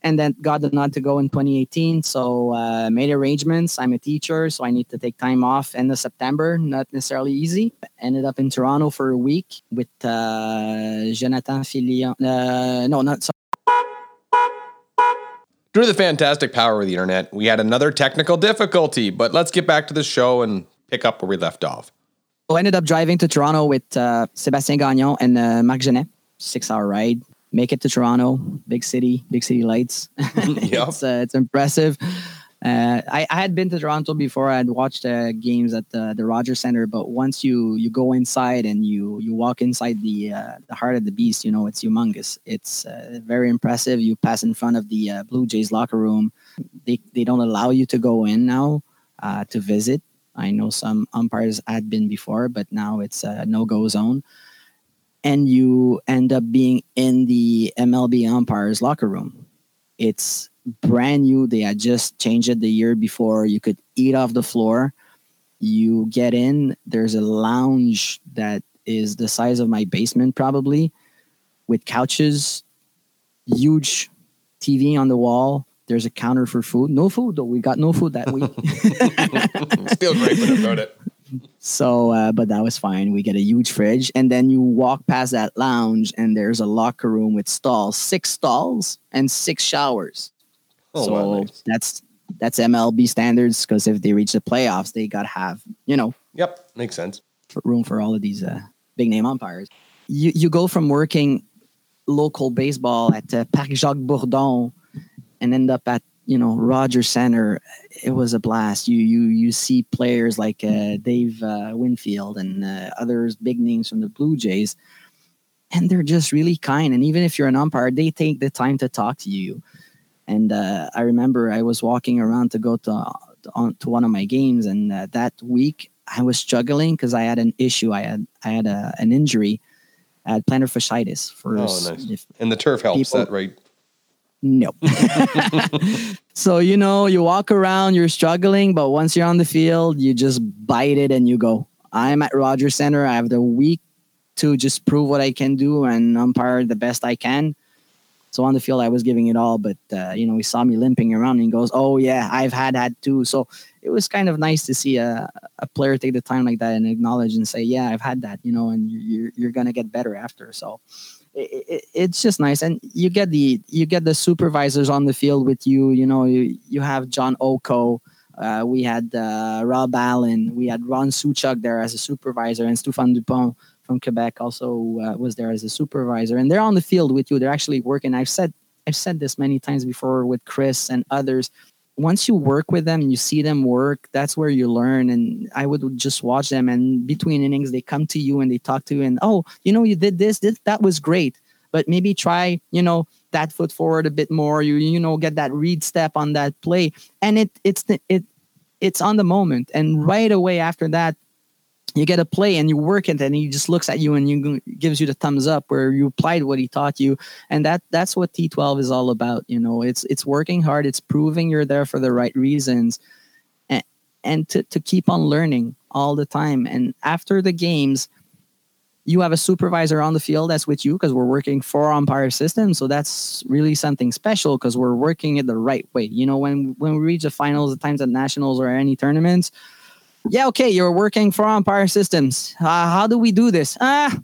And then got the nod to go in 2018. So uh, made arrangements. I'm a teacher, so I need to take time off end of September. Not necessarily easy. Ended up in Toronto for a week with uh, Jonathan Filion. Uh, no, not sorry.
Due to the fantastic power of the internet, we had another technical difficulty, but let's get back to the show and pick up where we left off.
I ended up driving to Toronto with uh, Sébastien Gagnon and uh, Marc Genet. Six hour ride. Make it to Toronto, big city, big city lights.
Yep.
it's uh, it's impressive. Uh, I, I had been to Toronto before. I had watched uh, games at the, the Rogers Center, but once you you go inside and you you walk inside the uh, the heart of the beast, you know it's humongous. It's uh, very impressive. You pass in front of the uh, Blue Jays locker room. They they don't allow you to go in now uh, to visit. I know some umpires had been before, but now it's a no go zone. And you end up being in the MLB umpires locker room. It's brand new. They had just changed it the year before. You could eat off the floor. You get in, there's a lounge that is the size of my basement, probably, with couches, huge TV on the wall. There's a counter for food. No food though. We got no food that week.
Still grateful about it.
So, uh, but that was fine. We get a huge fridge, and then you walk past that lounge, and there's a locker room with stalls, six stalls, and six showers.
Oh,
so
wow, nice.
that's that's MLB standards because if they reach the playoffs, they got to have you know
Yep, makes sense.
for room for all of these uh, big name umpires. You you go from working local baseball at uh, Parc Jacques Bourdon and end up at you know Rogers Center. It was a blast. You you you see players like uh, Dave uh, Winfield and uh, others big names from the Blue Jays, and they're just really kind. And even if you're an umpire, they take the time to talk to you. And uh, I remember I was walking around to go to on, to one of my games, and uh, that week I was struggling because I had an issue. I had I had a, an injury. I had plantar fasciitis. For
Oh, nice. And the turf helps
People-
that, right?
no. so you know, you walk around, you're struggling, but once you're on the field, you just bite it and you go. I'm at Rogers Center. I have the week to just prove what I can do and umpire the best I can. So on the field, I was giving it all, but uh, you know, he saw me limping around and he goes, "Oh yeah, I've had that too." So it was kind of nice to see a, a player take the time like that and acknowledge and say, "Yeah, I've had that," you know, and you're you're gonna get better after. So it, it, it's just nice, and you get the you get the supervisors on the field with you. You know, you you have John Oko. Uh, we had uh, Rob Allen. We had Ron Suchuk there as a supervisor, and Stéphane Dupont from Quebec also uh, was there as a supervisor. And they're on the field with you. They're actually working. I've said I've said this many times before with Chris and others. Once you work with them and you see them work, that's where you learn. And I would just watch them, and between innings, they come to you and they talk to you, and oh, you know, you did this, this that was great, but maybe try, you know, that foot forward a bit more. You you know, get that read step on that play, and it it's the it it's on the moment, and right away after that, you get a play and you work it and he just looks at you and you gives you the thumbs up where you applied what he taught you. And that that's what T12 is all about you know. It's it's working hard. It's proving you're there for the right reasons. And and to, to keep on learning all the time. And after the games you have a supervisor on the field that's with you because we're working for umpire system. So that's really something special because we're working it the right way. You know when when we reach the finals the times at nationals or any tournaments yeah, okay, you're working for umpire systems. Uh, how do we do this? Ah,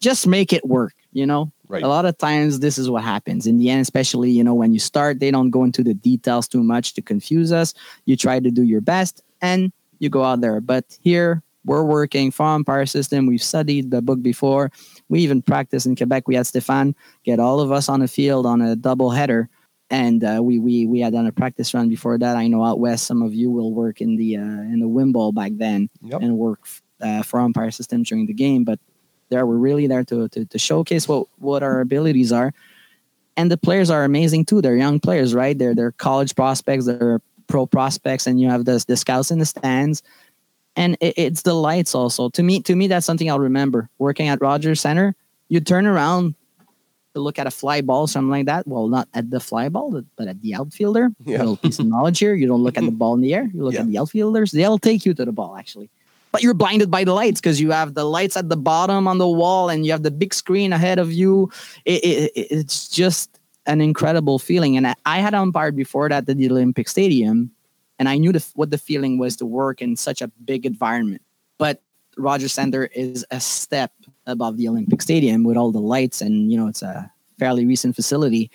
just make it work. You know,
Right.
a lot of times this is what happens in the end, especially you know when you start, they don't go into the details too much to confuse us. You try to do your best and you go out there. But here we're working for umpire system. We've studied the book before. We even practiced in Quebec. We had Stéphane get all of us on the field on a double header and uh, we we we had done a practice run before that. I know out west, some of you will work in the uh, in the Wimble back then
Yep.
and work uh, for umpire system during the game. But there, we're really there to, to to showcase what what our abilities are, and the players are amazing too. They're young players, right? They're they're college prospects, they're pro prospects, and you have the the scouts in the stands. And it, it's the lights also. To me, to me, that's something I'll remember. Working at Rogers Center, you turn around look at a fly ball, something like that. Well, not at the fly ball, but- at the outfielder.
Yeah.
Little piece of knowledge here. You don't look at the ball in the air. You look
Yeah.
at the outfielders. They'll take you to the ball, actually. But you're blinded by the lights because you have the lights at the bottom on the wall and you have the big screen ahead of you. It, it, it- it's just an incredible feeling. And I, I had umpired before that at the Olympic Stadium, and I knew the, what the feeling was to work in such a big environment. But Rogers Center is a step above the Olympic Stadium with all the lights, and you know it's a fairly recent facility,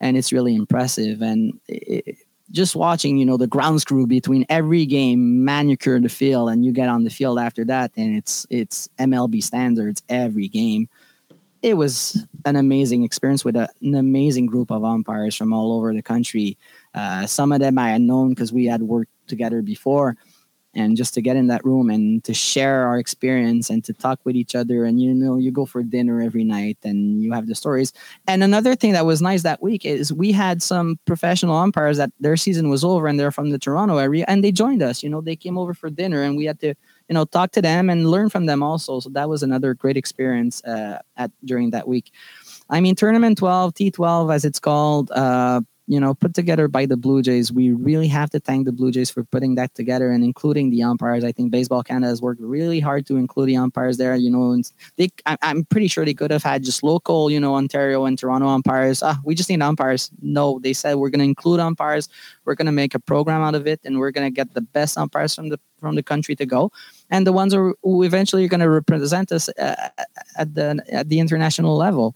and it's really impressive. And it, just watching, you know, the grounds crew between every game manicure the field, and you get on the field after that, and it's it's MLB standards every game. It was an amazing experience with a, an amazing group of umpires from all over the country. Uh, some of them I had known because we had worked together before, and just to get in that room and to share our experience and to talk with each other. And you know you go for dinner every night and you have the stories. And another thing that was nice that week is we had some professional umpires that their season was over and they're from the toronto area and they joined us. You know they came over for dinner and we had to you know talk to them and learn from them also. So that was another great experience uh, at during that week. I mean tournament 12 t12 as it's called uh, you know put together by the Blue Jays. We really have to thank the Blue Jays for putting that together and including the umpires. I think Baseball Canada has worked really hard to include the umpires there. You know, and they I, I'm pretty sure they could have had just local, you know, Ontario and Toronto umpires. Ah, we just need umpires. No, they said we're going to include umpires. We're going to make a program out of it, and we're going to get the best umpires from the from the country to go, and the ones who, who eventually are going to represent us uh, at the at the international level.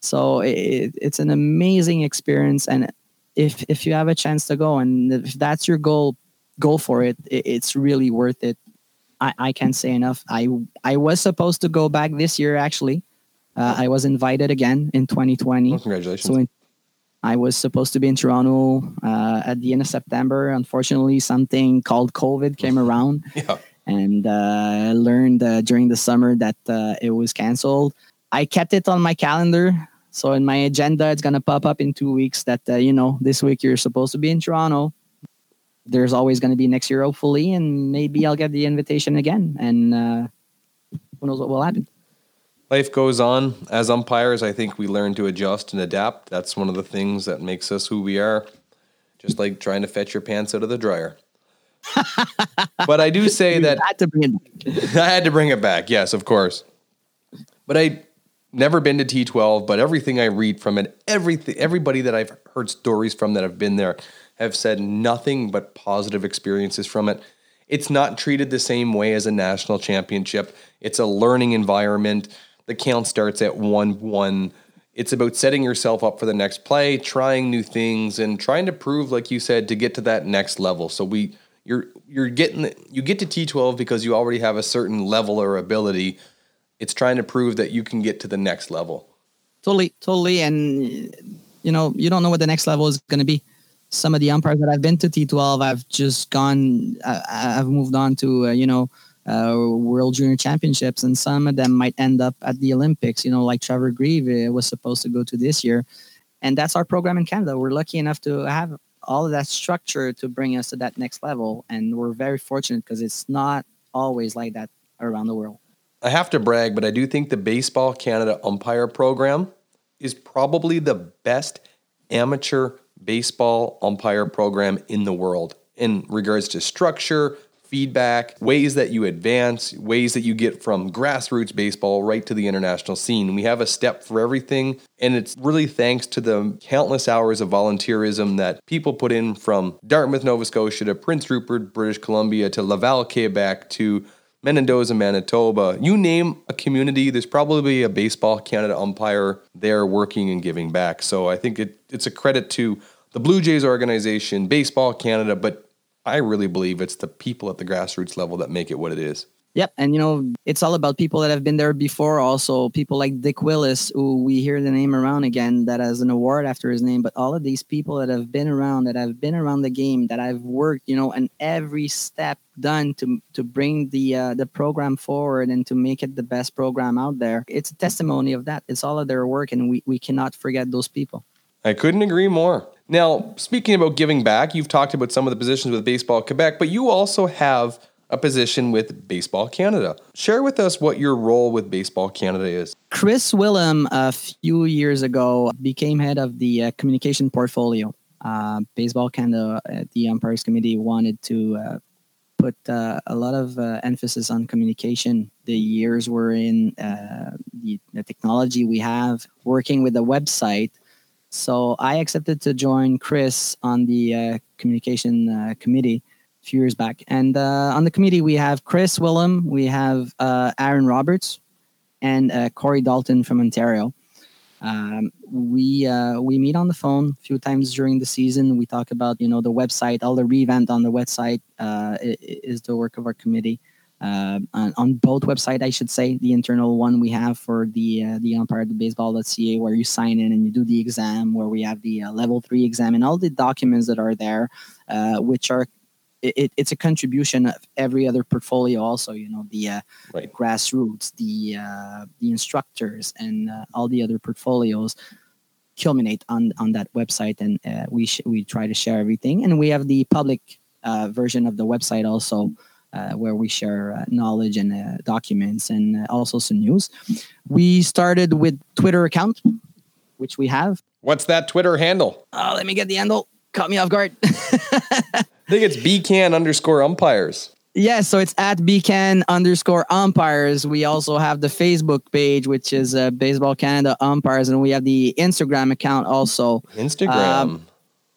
So it, it's an amazing experience, and if if you have a chance to go, and if that's your goal, go for it. it it's really worth it. I, I can't say enough. I I was supposed to go back this year actually. Uh, I was invited again in 2020.
Well, congratulations.
So in, I was supposed to be in Toronto uh, at the end of September. Unfortunately, something called COVID came around,
yeah.
and uh, I learned uh, during the summer that uh, it was canceled. I kept it on my calendar. So in my agenda, it's gonna pop up in two weeks that uh, you know this week you're supposed to be in Toronto. There's always gonna be next year, hopefully, and maybe I'll get the invitation again. And uh, who knows what will happen.
Life goes on. As umpires, I think we learn to adjust and adapt. That's one of the things that makes us who we are. Just like trying to fetch your pants out of the dryer. but I do say that
had to bring it.
I had to bring it back. Yes, of course. But I never been to T12, but everything I read from it, everything everybody that I've heard stories from that have been there have said nothing but positive experiences from it. It's not treated the same way as a national championship. It's a learning environment. The count starts at 1 1. It's about setting yourself up for the next play, trying new things, and trying to prove, like you said, to get to that next level. So we you're you're getting you get to T12 because you already have a certain level or ability. It's trying to prove that you can get to the next level.
Totally, totally. And you know, you don't know what the next level is going to be. Some of the umpires that I've been to T12, I've just gone, uh, I've moved on to, uh, you know, uh, World Junior Championships, and some of them might end up at the Olympics. You know, like Trevor Grieve uh, was supposed to go to this year, and that's our program in Canada. We're lucky enough to have all of that structure to bring us to that next level, and we're very fortunate because it's not always like that around the world.
I have to brag, but I do think the Baseball Canada umpire program is probably the best amateur baseball umpire program in the world in regards to structure, feedback, ways that you advance, ways that you get from grassroots baseball right to the international scene. We have a step for everything, and it's really thanks to the countless hours of volunteerism that people put in from Dartmouth, Nova Scotia to Prince Rupert, British Columbia to Laval, Quebec to Minnedosa, Manitoba. You name a community, there's probably a Baseball Canada umpire there working and giving back. So I think it, it's a credit to the Blue Jays organization, Baseball Canada, but I really believe it's the people at the grassroots level that make it what it is.
Yep, and you know it's all about people that have been there before. Also, people like Dick Willis, who we hear the name around again, that has an award after his name. But all of these people that have been around, that have been around the game, that I've worked, you know, and every step done to to bring the uh, the program forward and to make it the best program out there. It's a testimony of that. It's all of their work, and we we cannot forget those people.
I couldn't agree more. Now, speaking about giving back, you've talked about some of the positions with Baseball Quebec, but you also have a position with Baseball Canada. Share with us what your role with Baseball Canada is.
Chris Wilhelm, a few years ago, became head of the uh, communication portfolio. Uh, Baseball Canada, uh, the umpires committee, wanted to uh, put uh, a lot of uh, emphasis on communication. The years we're in, the, the technology we have, working with the website. So I accepted to join Chris on the communication committee few years back. And uh, on the committee, we have Chris Wilhelm, we have uh, Aaron Roberts, and uh, Corey Dalton from Ontario. Um, we uh, we meet on the phone a few times during the season. We talk about you know the website, all the revamp on the website uh, is the work of our committee. Uh, on, both website, I should say, the internal one we have for the uh, the umpire the baseball.ca, where you sign in and you do the exam, where we have the level three exam and all the documents that are there, which are it, it's a contribution of every other portfolio also you know the uh, right. grassroots the uh, the instructors and uh, all the other portfolios culminate on on that website and uh, we sh- we try to share everything and we have the public uh, version of the website also uh, where we share knowledge and documents and also some news we started with twitter account which we have
What's that Twitter handle?
Oh, let me get the handle. Caught me off guard.
I think it's bcan underscore umpires.
Yeah, so it's at bcan underscore umpires. We also have the Facebook page, which is uh, Baseball Canada umpires, and we have the Instagram account also.
Instagram.
Um,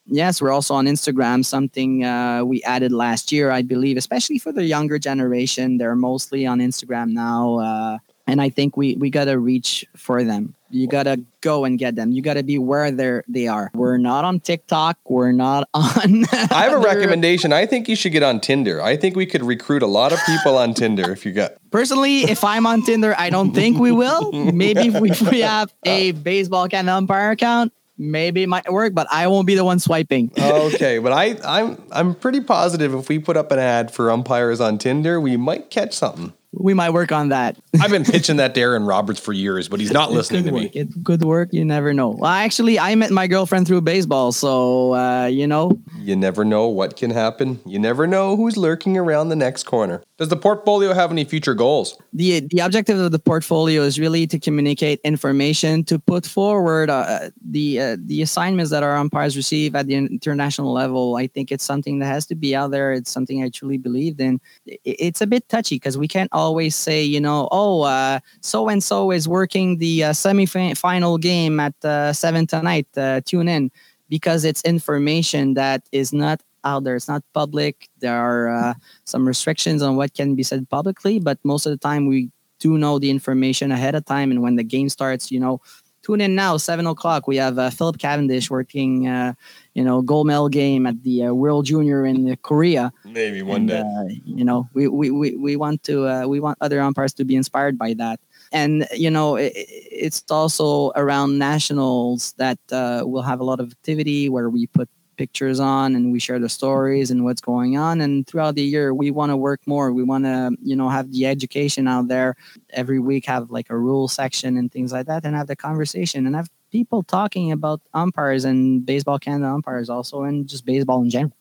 Yes, we're also on Instagram, something uh, we added last year, I believe, especially for the younger generation. They're mostly on Instagram now. Uh, and I think we, we got to reach for them. You got to go and get them. You got to be where they're, they are. We're not on TikTok. We're not on.
I have a recommendation. I think you should get on Tinder. I think we could recruit a lot of people on Tinder if you got.
Personally, if I'm on Tinder, I don't think we will. Maybe if we, if we have a baseball can umpire account, maybe it might work, but I won't be the one swiping.
Okay, but I I'm I'm pretty positive if we put up an ad for umpires on Tinder, we might catch something.
We might work on that.
I've been pitching that to Aaron Roberts for years, but he's not listening to
good
me.
work. It's good work. You never know. Well, actually, I met my girlfriend through baseball, so uh, you know.
You never know what can happen. You never know who's lurking around the next corner. Does the portfolio have any future goals?
the The objective of the portfolio is really to communicate information, to put forward uh, the uh, the assignments that our umpires receive at the international level. I think it's something that has to be out there. It's something I truly believed in. It's a bit touchy because we can't always say, you know, oh, so and so is working the uh, semi-final game at uh, seven tonight. Uh, tune in because it's information that is not out there. It's not public. There are uh, some restrictions on what can be said publicly, but most of the time we do know the information ahead of time. And when the game starts, you know, tune in now, seven o'clock. We have uh, Philip Cavendish working, uh, you know, gold medal game at the uh, World Junior in Korea.
Maybe
And, uh, you know, we, we, we, we want to uh, we want other umpires to be inspired by that. And you know, it, it's also around nationals that uh, we'll have a lot of activity where we put pictures on and we share the stories and what's going on. And throughout the year, we want to work more. We want to you know have the education out there every week. Have like a rule section and things like that, and have the conversation and have people talking about umpires and baseball Canada umpires also, and just baseball in general,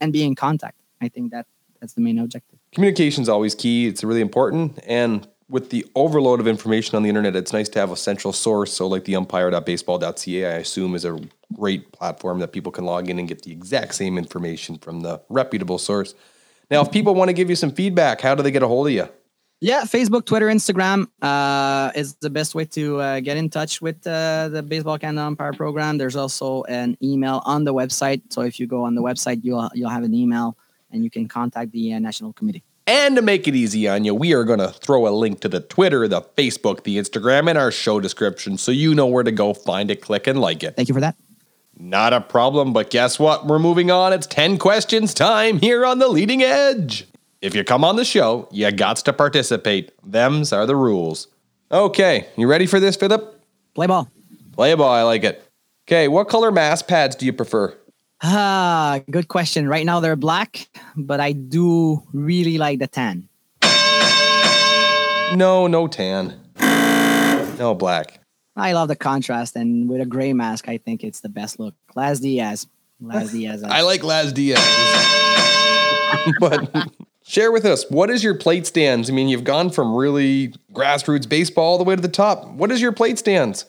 and be in contact. I think that that's the main objective.
Communication is always key. It's really important. And with the overload of information on the internet, it's nice to have a central source. So, like the umpire.baseball.ca, I assume is a great platform that people can log in and get the exact same information from the reputable source. Now, if people want to give you some feedback, how do they get a hold of you?
Yeah, Facebook, Twitter, Instagram uh, is the best way to uh, get in touch with uh, the Baseball Canada Umpire Program. There's also an email on the website, so if you go on the website, you'll you'll have an email and you can contact the uh, national committee.
And to make it easy on you, we are going to throw a link to the Twitter, the Facebook, the Instagram, in our show description so you know where to go find it, click, and like it.
Thank you for that.
Not a problem, but guess what? We're moving on. It's 10 questions time here on the leading edge. If you come on the show, you got to participate. Them's are the rules. Okay, you ready for this, Philip?
Play ball.
Play ball, I like it. Okay, what color mass pads do you prefer?
Ah, good question. Right now they're black, but I do really like the tan.
No, no tan. No black.
I love the contrast, and with a gray mask, I think it's the best look. Laz Diaz. Laz Diaz.
I like Laz Diaz. but share with us, what is your plate stance? I mean, you've gone from really grassroots baseball all the way to the top. What is your plate stance?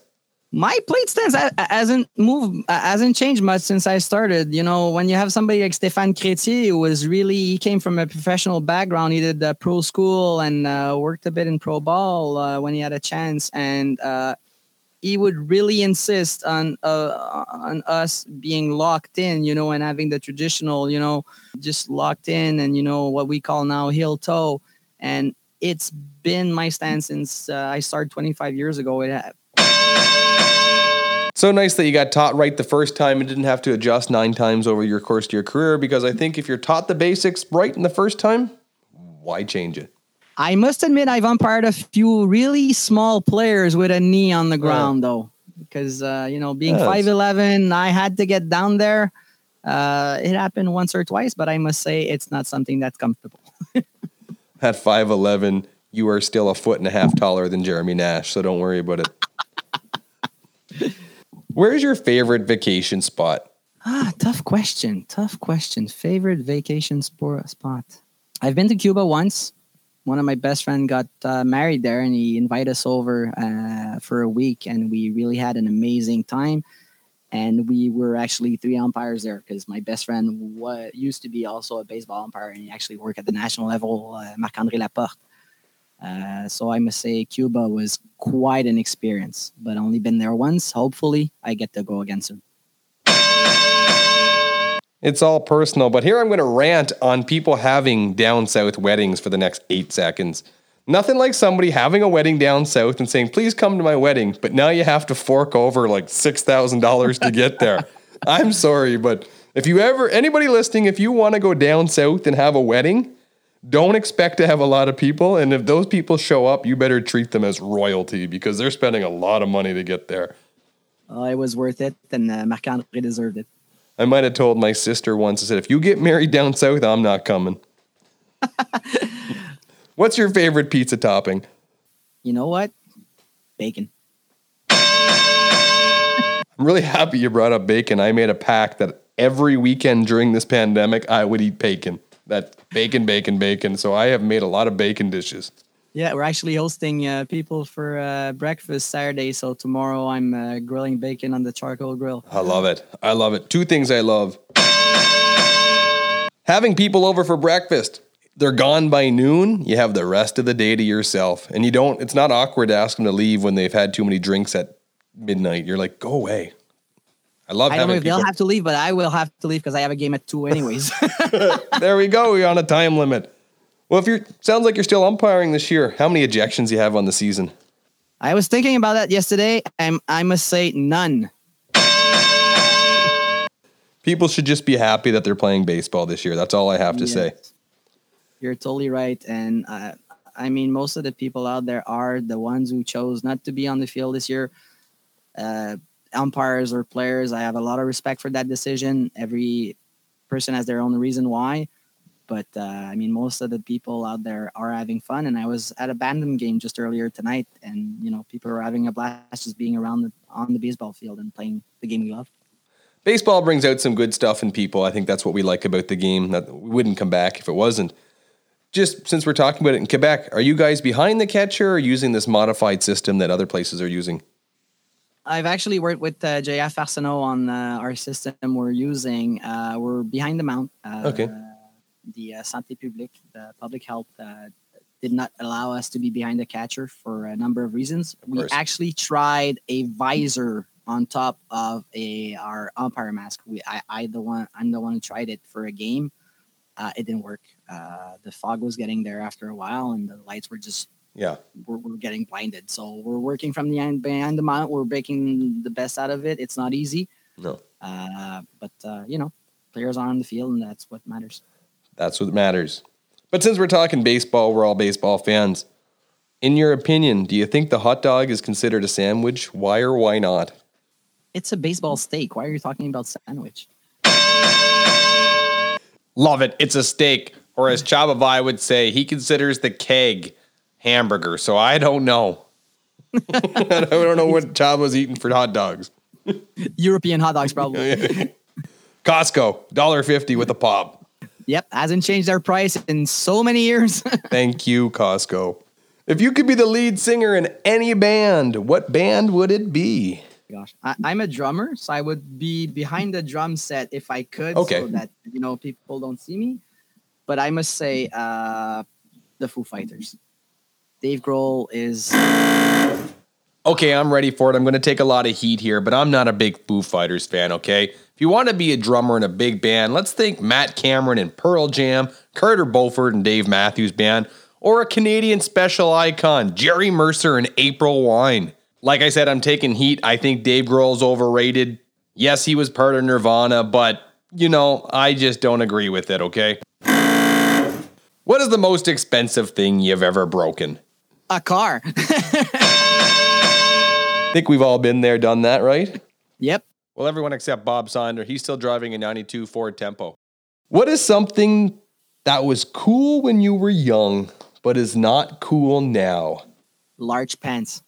My plate stance hasn't moved hasn't changed much since i started. You know when you have somebody like Stéphane Crétier, who was really he came from a professional background. He did uh, pro school and uh, worked a bit in pro ball uh, when he had a chance. And uh, he would really insist on uh, on us being locked in you know and having the traditional you know just locked in and you know what we call now heel toe. And it's been my stance since i started 25 years ago. It,
So nice that you got taught right the first time and didn't have to adjust nine times over your course to your career because I think if you're taught the basics right in the first time, why change it?
I must admit, I've umpired a few really small players with a knee on the ground, though, because uh, you know, being
that's-
eleven, I had to get down there. Uh, it happened once or twice, but I must say it's not something that's comfortable.
At 5'11, you are still a foot and a half taller than Jeremy Nash, so don't worry about it. Where's your favorite vacation spot?
Ah, tough question. Tough question. Favorite vacation spot? I've been to Cuba once. One of my best friend got uh, married there, and he invited us over uh, for a week, and we really had an amazing time. and we were actually three umpires there because my best friend used to be also a baseball umpire and he actually worked at the national level, uh, Marc-André Laporte. Uh, so I must say Cuba was quite an experience, but only been there once. Hopefully, I get to go again soon.
It's all personal, but here I'm going to rant on people having down south weddings for the next eight seconds. Nothing like somebody having a wedding down south and saying, please come to my wedding, but now you have to fork over like $6,000 to get there. I'm sorry, but if you ever, anybody listening, if you want to go down south and have a wedding, don't expect to have a lot of people. And if those people show up, you better treat them as royalty because they're spending a lot of money to get there.
Uh, it was worth it, and uh, Marc-André deserved it.
I might have told my sister once, I said, if you get married down south, I'm not coming. What's your favorite pizza topping?
You know what? Bacon.
I'm really happy you brought up bacon. I made a pact that every weekend during this pandemic, I would eat bacon. That bacon, bacon, bacon. So I have made a lot of bacon dishes.
Yeah, we're actually hosting uh, people for uh, breakfast Saturday. So tomorrow I'm uh, grilling bacon on the charcoal grill.
I love it. I love it. Two things I love having people over for breakfast. They're gone by noon. You have the rest of the day to yourself. And you don't, it's not awkward to ask them to leave when they've had too many drinks at midnight. You're like, go away. I love
I don't know if they'll have to leave, but I will have to leave because I have a game at two anyways.
there we go. You're on a time limit. Well, if you're, sounds like you're still umpiring this year. How many ejections you have on the season?
I was thinking about that yesterday. I'm, I must say none.
People should just be happy that they're playing baseball this year. That's all I have to say.
You're totally right. And uh, I mean, most of the people out there are the ones who chose not to be on the field this year. Uh, umpires or players, I have a lot of respect for that decision. Every person has their own reason why. But uh, I mean, most of the people out there are having fun. And I was at a Bantam game just earlier tonight, and you know, people are having a blast just being around the, on the baseball field and playing the game we love.
Baseball brings out some good stuff in people. I think that's what we like about the game. That we wouldn't come back if it wasn't. Just since we're talking about it in Quebec, are you guys behind the catcher or using this modified system that other places are using?
I've actually worked with uh, JF Arsenault on uh, our system we're using. Uh, we're behind the mount. Uh,
Okay.
The uh, Santé Publique, the public health, uh, did not allow us to be behind the catcher for a number of reasons. we actually tried a visor on top of a our umpire mask. We, I, I the one, I'm the one who tried it for a game. Uh, it didn't work. Uh, the fog was getting there after a while, and the lights were just
Yeah.
we're, we're getting blinded. So we're working from the end behind the mount. We're making the best out of it. It's not easy,
No.
uh, but uh, you know, players are on the field, and that's what matters.
That's what matters. But since we're talking baseball, we're all baseball fans. In your opinion, do you think the hot dog is considered a sandwich? Why or why not?
It's a baseball steak. Why are you talking about sandwich?
Love it. It's a steak. Or as Chabavai would say, he considers the keg hamburger. So I don't know. I don't know what Chava's eating for hot dogs.
European hot dogs, probably.
Costco, $1.50 with a pop.
yep, hasn't changed their price in so many years.
Thank you, Costco. If you could be the lead singer in any band, what band would it be?
Gosh, I, I'm a drummer, so I would be behind the drum set if I could,
Okay.
so that you know people don't see me. But I must say, uh, the Foo Fighters. Dave Grohl is
Okay, I'm ready for it. I'm going to take a lot of heat here, but I'm not a big Foo Fighters fan, okay? If you want to be a drummer in a big band, let's think Matt Cameron and Pearl Jam, Carter Beauford and Dave Matthews Band, or a Canadian special icon, Jerry Mercer and April Wine. Like I said, I'm taking heat. I think Dave Grohl's overrated. Yes, he was part of Nirvana, but, you know, I just don't agree with it, okay? What is the most expensive thing you've ever broken?
A car.
I think we've all been there, done that, right?
yep.
Well, everyone except Bob Sonder, he's still driving a 92 Ford Tempo. What is something that was cool when you were young, but is not cool now?
Large pants.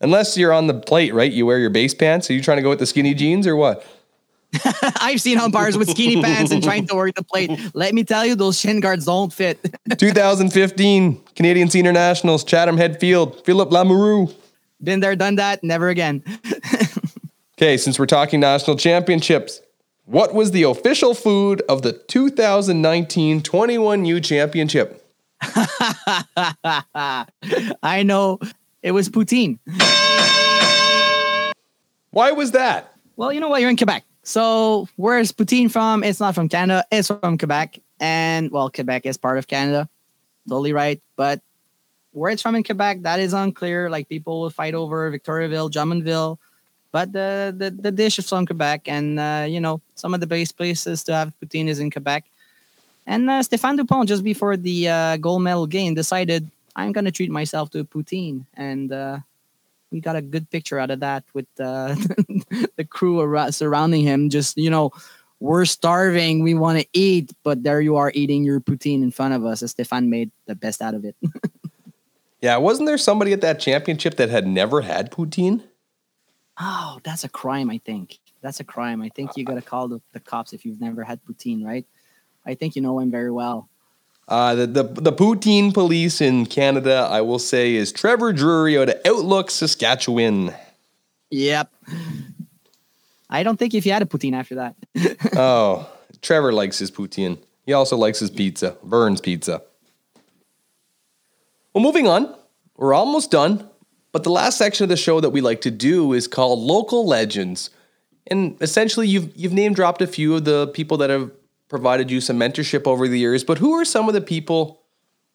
Unless you're on the plate, right? You wear your base pants. Are you trying to go with the skinny jeans or what?
I've seen umpires with skinny pants and trying to work the plate. Let me tell you, those shin guards don't fit.
2015 Canadian Senior Nationals, Chatham Head Field, Philip Lamoureux.
Been there, done that. Never again.
Okay, since we're talking national championships, what was the official food of the 2019 21U championship?
I know it was poutine.
Why was that?
Well, you know what? You're in Quebec. So where's poutine from? It's not from Canada. It's from Quebec. And well, Quebec is part of Canada. Totally right. But where it's from in Quebec, that is unclear. Like people will fight over Victoriaville, Drummondville. But the, the, the dish is from Quebec. And, uh, you know, some of the best places to have poutine is in Quebec. And uh, Stéphane Dupont, just before the uh, gold medal game, decided I'm going to treat myself to poutine. And uh, we got a good picture out of that with uh, the crew around, surrounding him. Just, you know, we're starving, we want to eat, but there you are eating your poutine in front of us. And Stéphane made the best out of it.
Yeah, wasn't there somebody at that championship that had never had poutine?
oh, that's a crime, I think. That's a crime. I think you got to call the, the cops if you've never had poutine, right? I think you know him very well.
Uh, the, the the poutine police in Canada, I will say, is Trevor Drury out of Outlook, Saskatchewan.
Yep. I don't think if you had a poutine after that.
oh, Trevor likes his poutine. He also likes his pizza, Burns Pizza. Well, moving on, we're almost done. But the last section of the show that we like to do is called Local Legends. And essentially, you've you've name dropped a few of the people that have provided you some mentorship over the years. But who are some of the people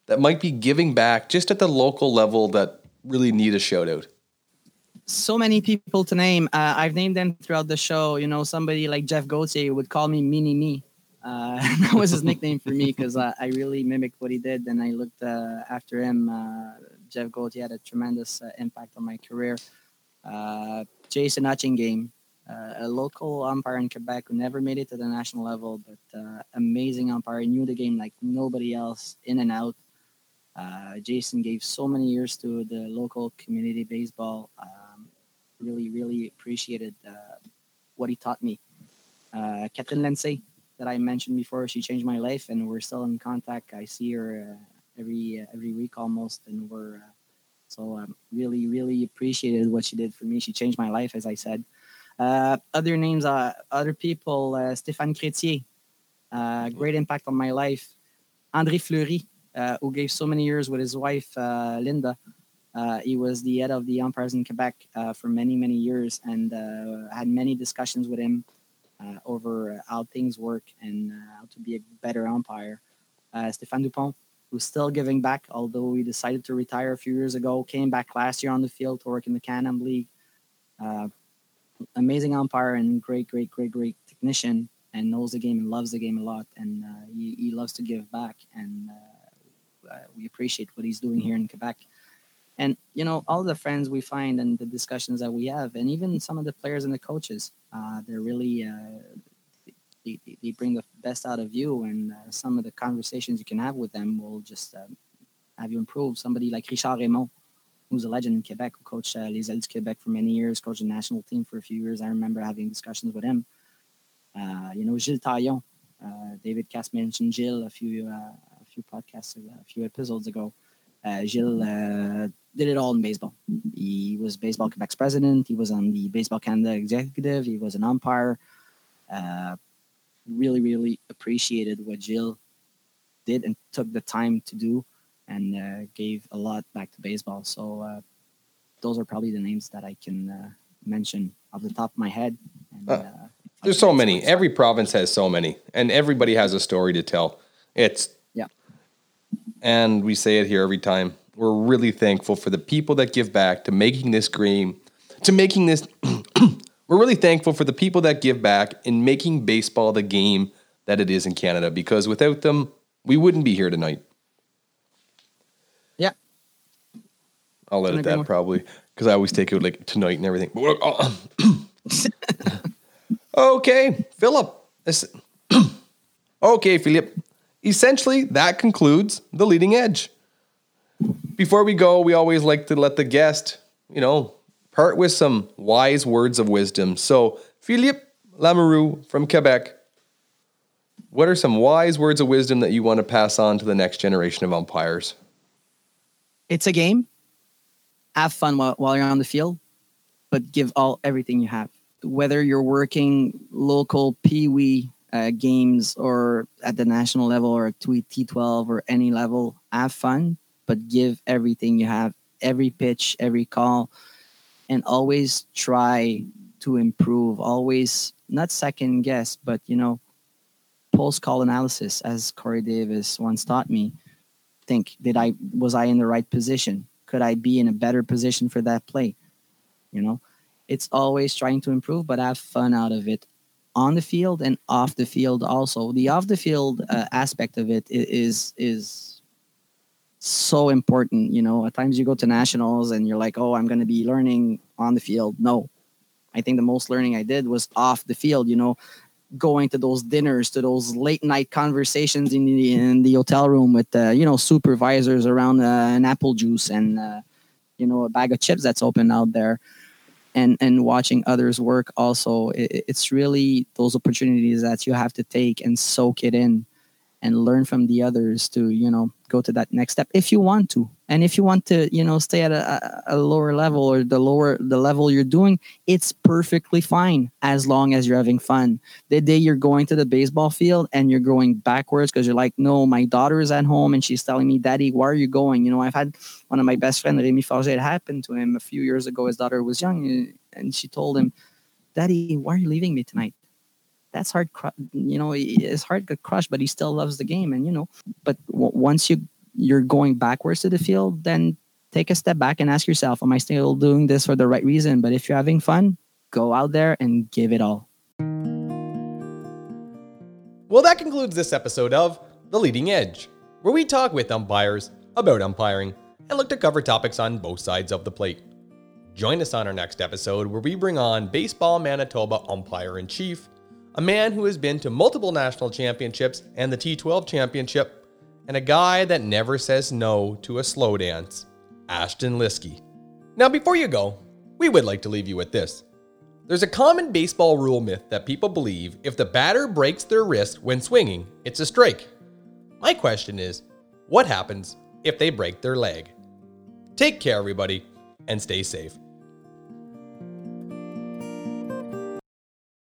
that might be giving back just at the local level that really need a shout out?
so many people to name. Uh, I've named them throughout the show. You know, somebody like Jeff Gauthier would call me Mini Me. Uh, that was his nickname for me because uh, I really mimicked what he did and I looked uh, after him. Uh, Jeff Gauthier had a tremendous uh, impact on my career. Jason Hutchingame, a local umpire in Quebec who never made it to the national level, but uh, amazing umpire. Knew the game like nobody else, in and out. Uh, Jason gave so many years to the local community baseball. Um, really, really appreciated uh, what he taught me. Uh, Catherine Lindsay, that I mentioned before, she changed my life, and we're still in contact. I see her uh, every uh, every week almost, and we're uh, so um, really, really appreciated what she did for me. She changed my life, as I said. Uh, other names, uh, other people, uh, Stéphane Crétier, uh, great impact on my life. André Fleury, who gave so many years with his wife, Linda. Uh, he was the head of the umpires in Quebec uh, for many, many years and uh, had many discussions with him over how things work and how to be a better umpire. Stéphane Dupont, who's still giving back, although he decided to retire a few years ago, came back last year on the field to work in the Can-Am League. Amazing umpire and great, great, great, great technician and knows the game and loves the game a lot. And uh, he, he loves to give back. And uh, uh, we appreciate what he's doing here in Quebec. And, you know, all the friends we find and the discussions that we have, and even some of the players and the coaches, uh, they're really, uh, they, they- bring the best out of you. And uh, some of the conversations you can have with them will just have you improve. Somebody like Richard Raymond, who's a legend in Quebec, who coached uh, Les du Quebec for many years, coached the national team for a few years. I remember having discussions with him. Uh, you know, Gilles Taillon, uh, David Cass mentioned Gilles a few uh, a few podcasts, a few episodes ago. Uh, Gilles uh, did it all in baseball. He was Baseball Quebec's president. He was on the Baseball Canada executive. He was an umpire. Uh, really, really appreciated what Gilles did and took the time to do and uh, gave a lot back to baseball. So uh, those are probably the names that I can uh, mention off the top of my head. And,
Uh,
uh,
There's so many. Every province has so many, and everybody has a story to tell. It's
Yeah.
and we say it here every time. We're really thankful for the people that give back to making this game, to making this. we're really thankful for the people that give back in making baseball the game that it is in Canada. Because without them, we wouldn't be here tonight. I'll let it
agree
that
more.
probably because I always take it like tonight and everything. Uh, okay, Philip. Okay, Philip. Essentially, that concludes the leading edge. Before we go, we always like to let the guest, you know, part with some wise words of wisdom. So, Philippe Lamoureux from Quebec, what are some wise words of wisdom that you want to pass on to the next generation of umpires?
it's a game. Have fun while, while you're on the field, but give all everything you have whether you're working local Pee Wee uh, games or at the national level or T12 or any level, have fun, but give everything you have, every pitch, every call, and always try to improve. Always not second guess, but you know, post call analysis, as Corey Davis once taught me. Think, did I was I in the right position? Could I be in a better position for that play? You know, it's always trying to improve, but have fun out of it on the field and off the field also. The off the field uh, aspect of it is is so important. You know, at times you go to nationals and you're like, oh, I'm going to be learning on the field. No, I think the most learning I did was off the field. You know, going to those dinners, to those late night conversations in the in the hotel room with uh, you know supervisors around uh, an apple juice and uh, you know a bag of chips that's open out there and and watching others work also. It, it's really those opportunities that you have to take and soak it in and learn from the others to you know go to that next step if you want to. And if you want to you know stay at a, a, lower level or the lower the level you're doing it's perfectly fine as long as you're having fun. The day you're going to the baseball field and you're going backwards because you're like no my daughter is at home and she's telling me daddy why are you going you know i've had one of my best friends Remy Farge, it happened to him a few years ago. His daughter was young eh, and she told him daddy why are you leaving me tonight that's hard. You know, his heart got crushed, but he still loves the game. And you know, but w- once you you're going backwards to the field, then take a step back and ask yourself, am I still doing this for the right reason? But if you're having fun, go out there and give it all.
Well, that concludes this episode of The Leading Edge, where we talk with umpires about umpiring and look to cover topics on both sides of the plate. Join us on our next episode where we bring on Baseball Manitoba umpire in chief a man who has been to multiple national championships and the T12 championship, and a guy that never says no to a slow dance, Ashton Liskey. Now, before you go, we would like to leave you with this. There's a common baseball rule myth that people believe if the batter breaks their wrist when swinging, it's a strike. My question is, what happens if they break their leg? Take care, everybody, and stay safe.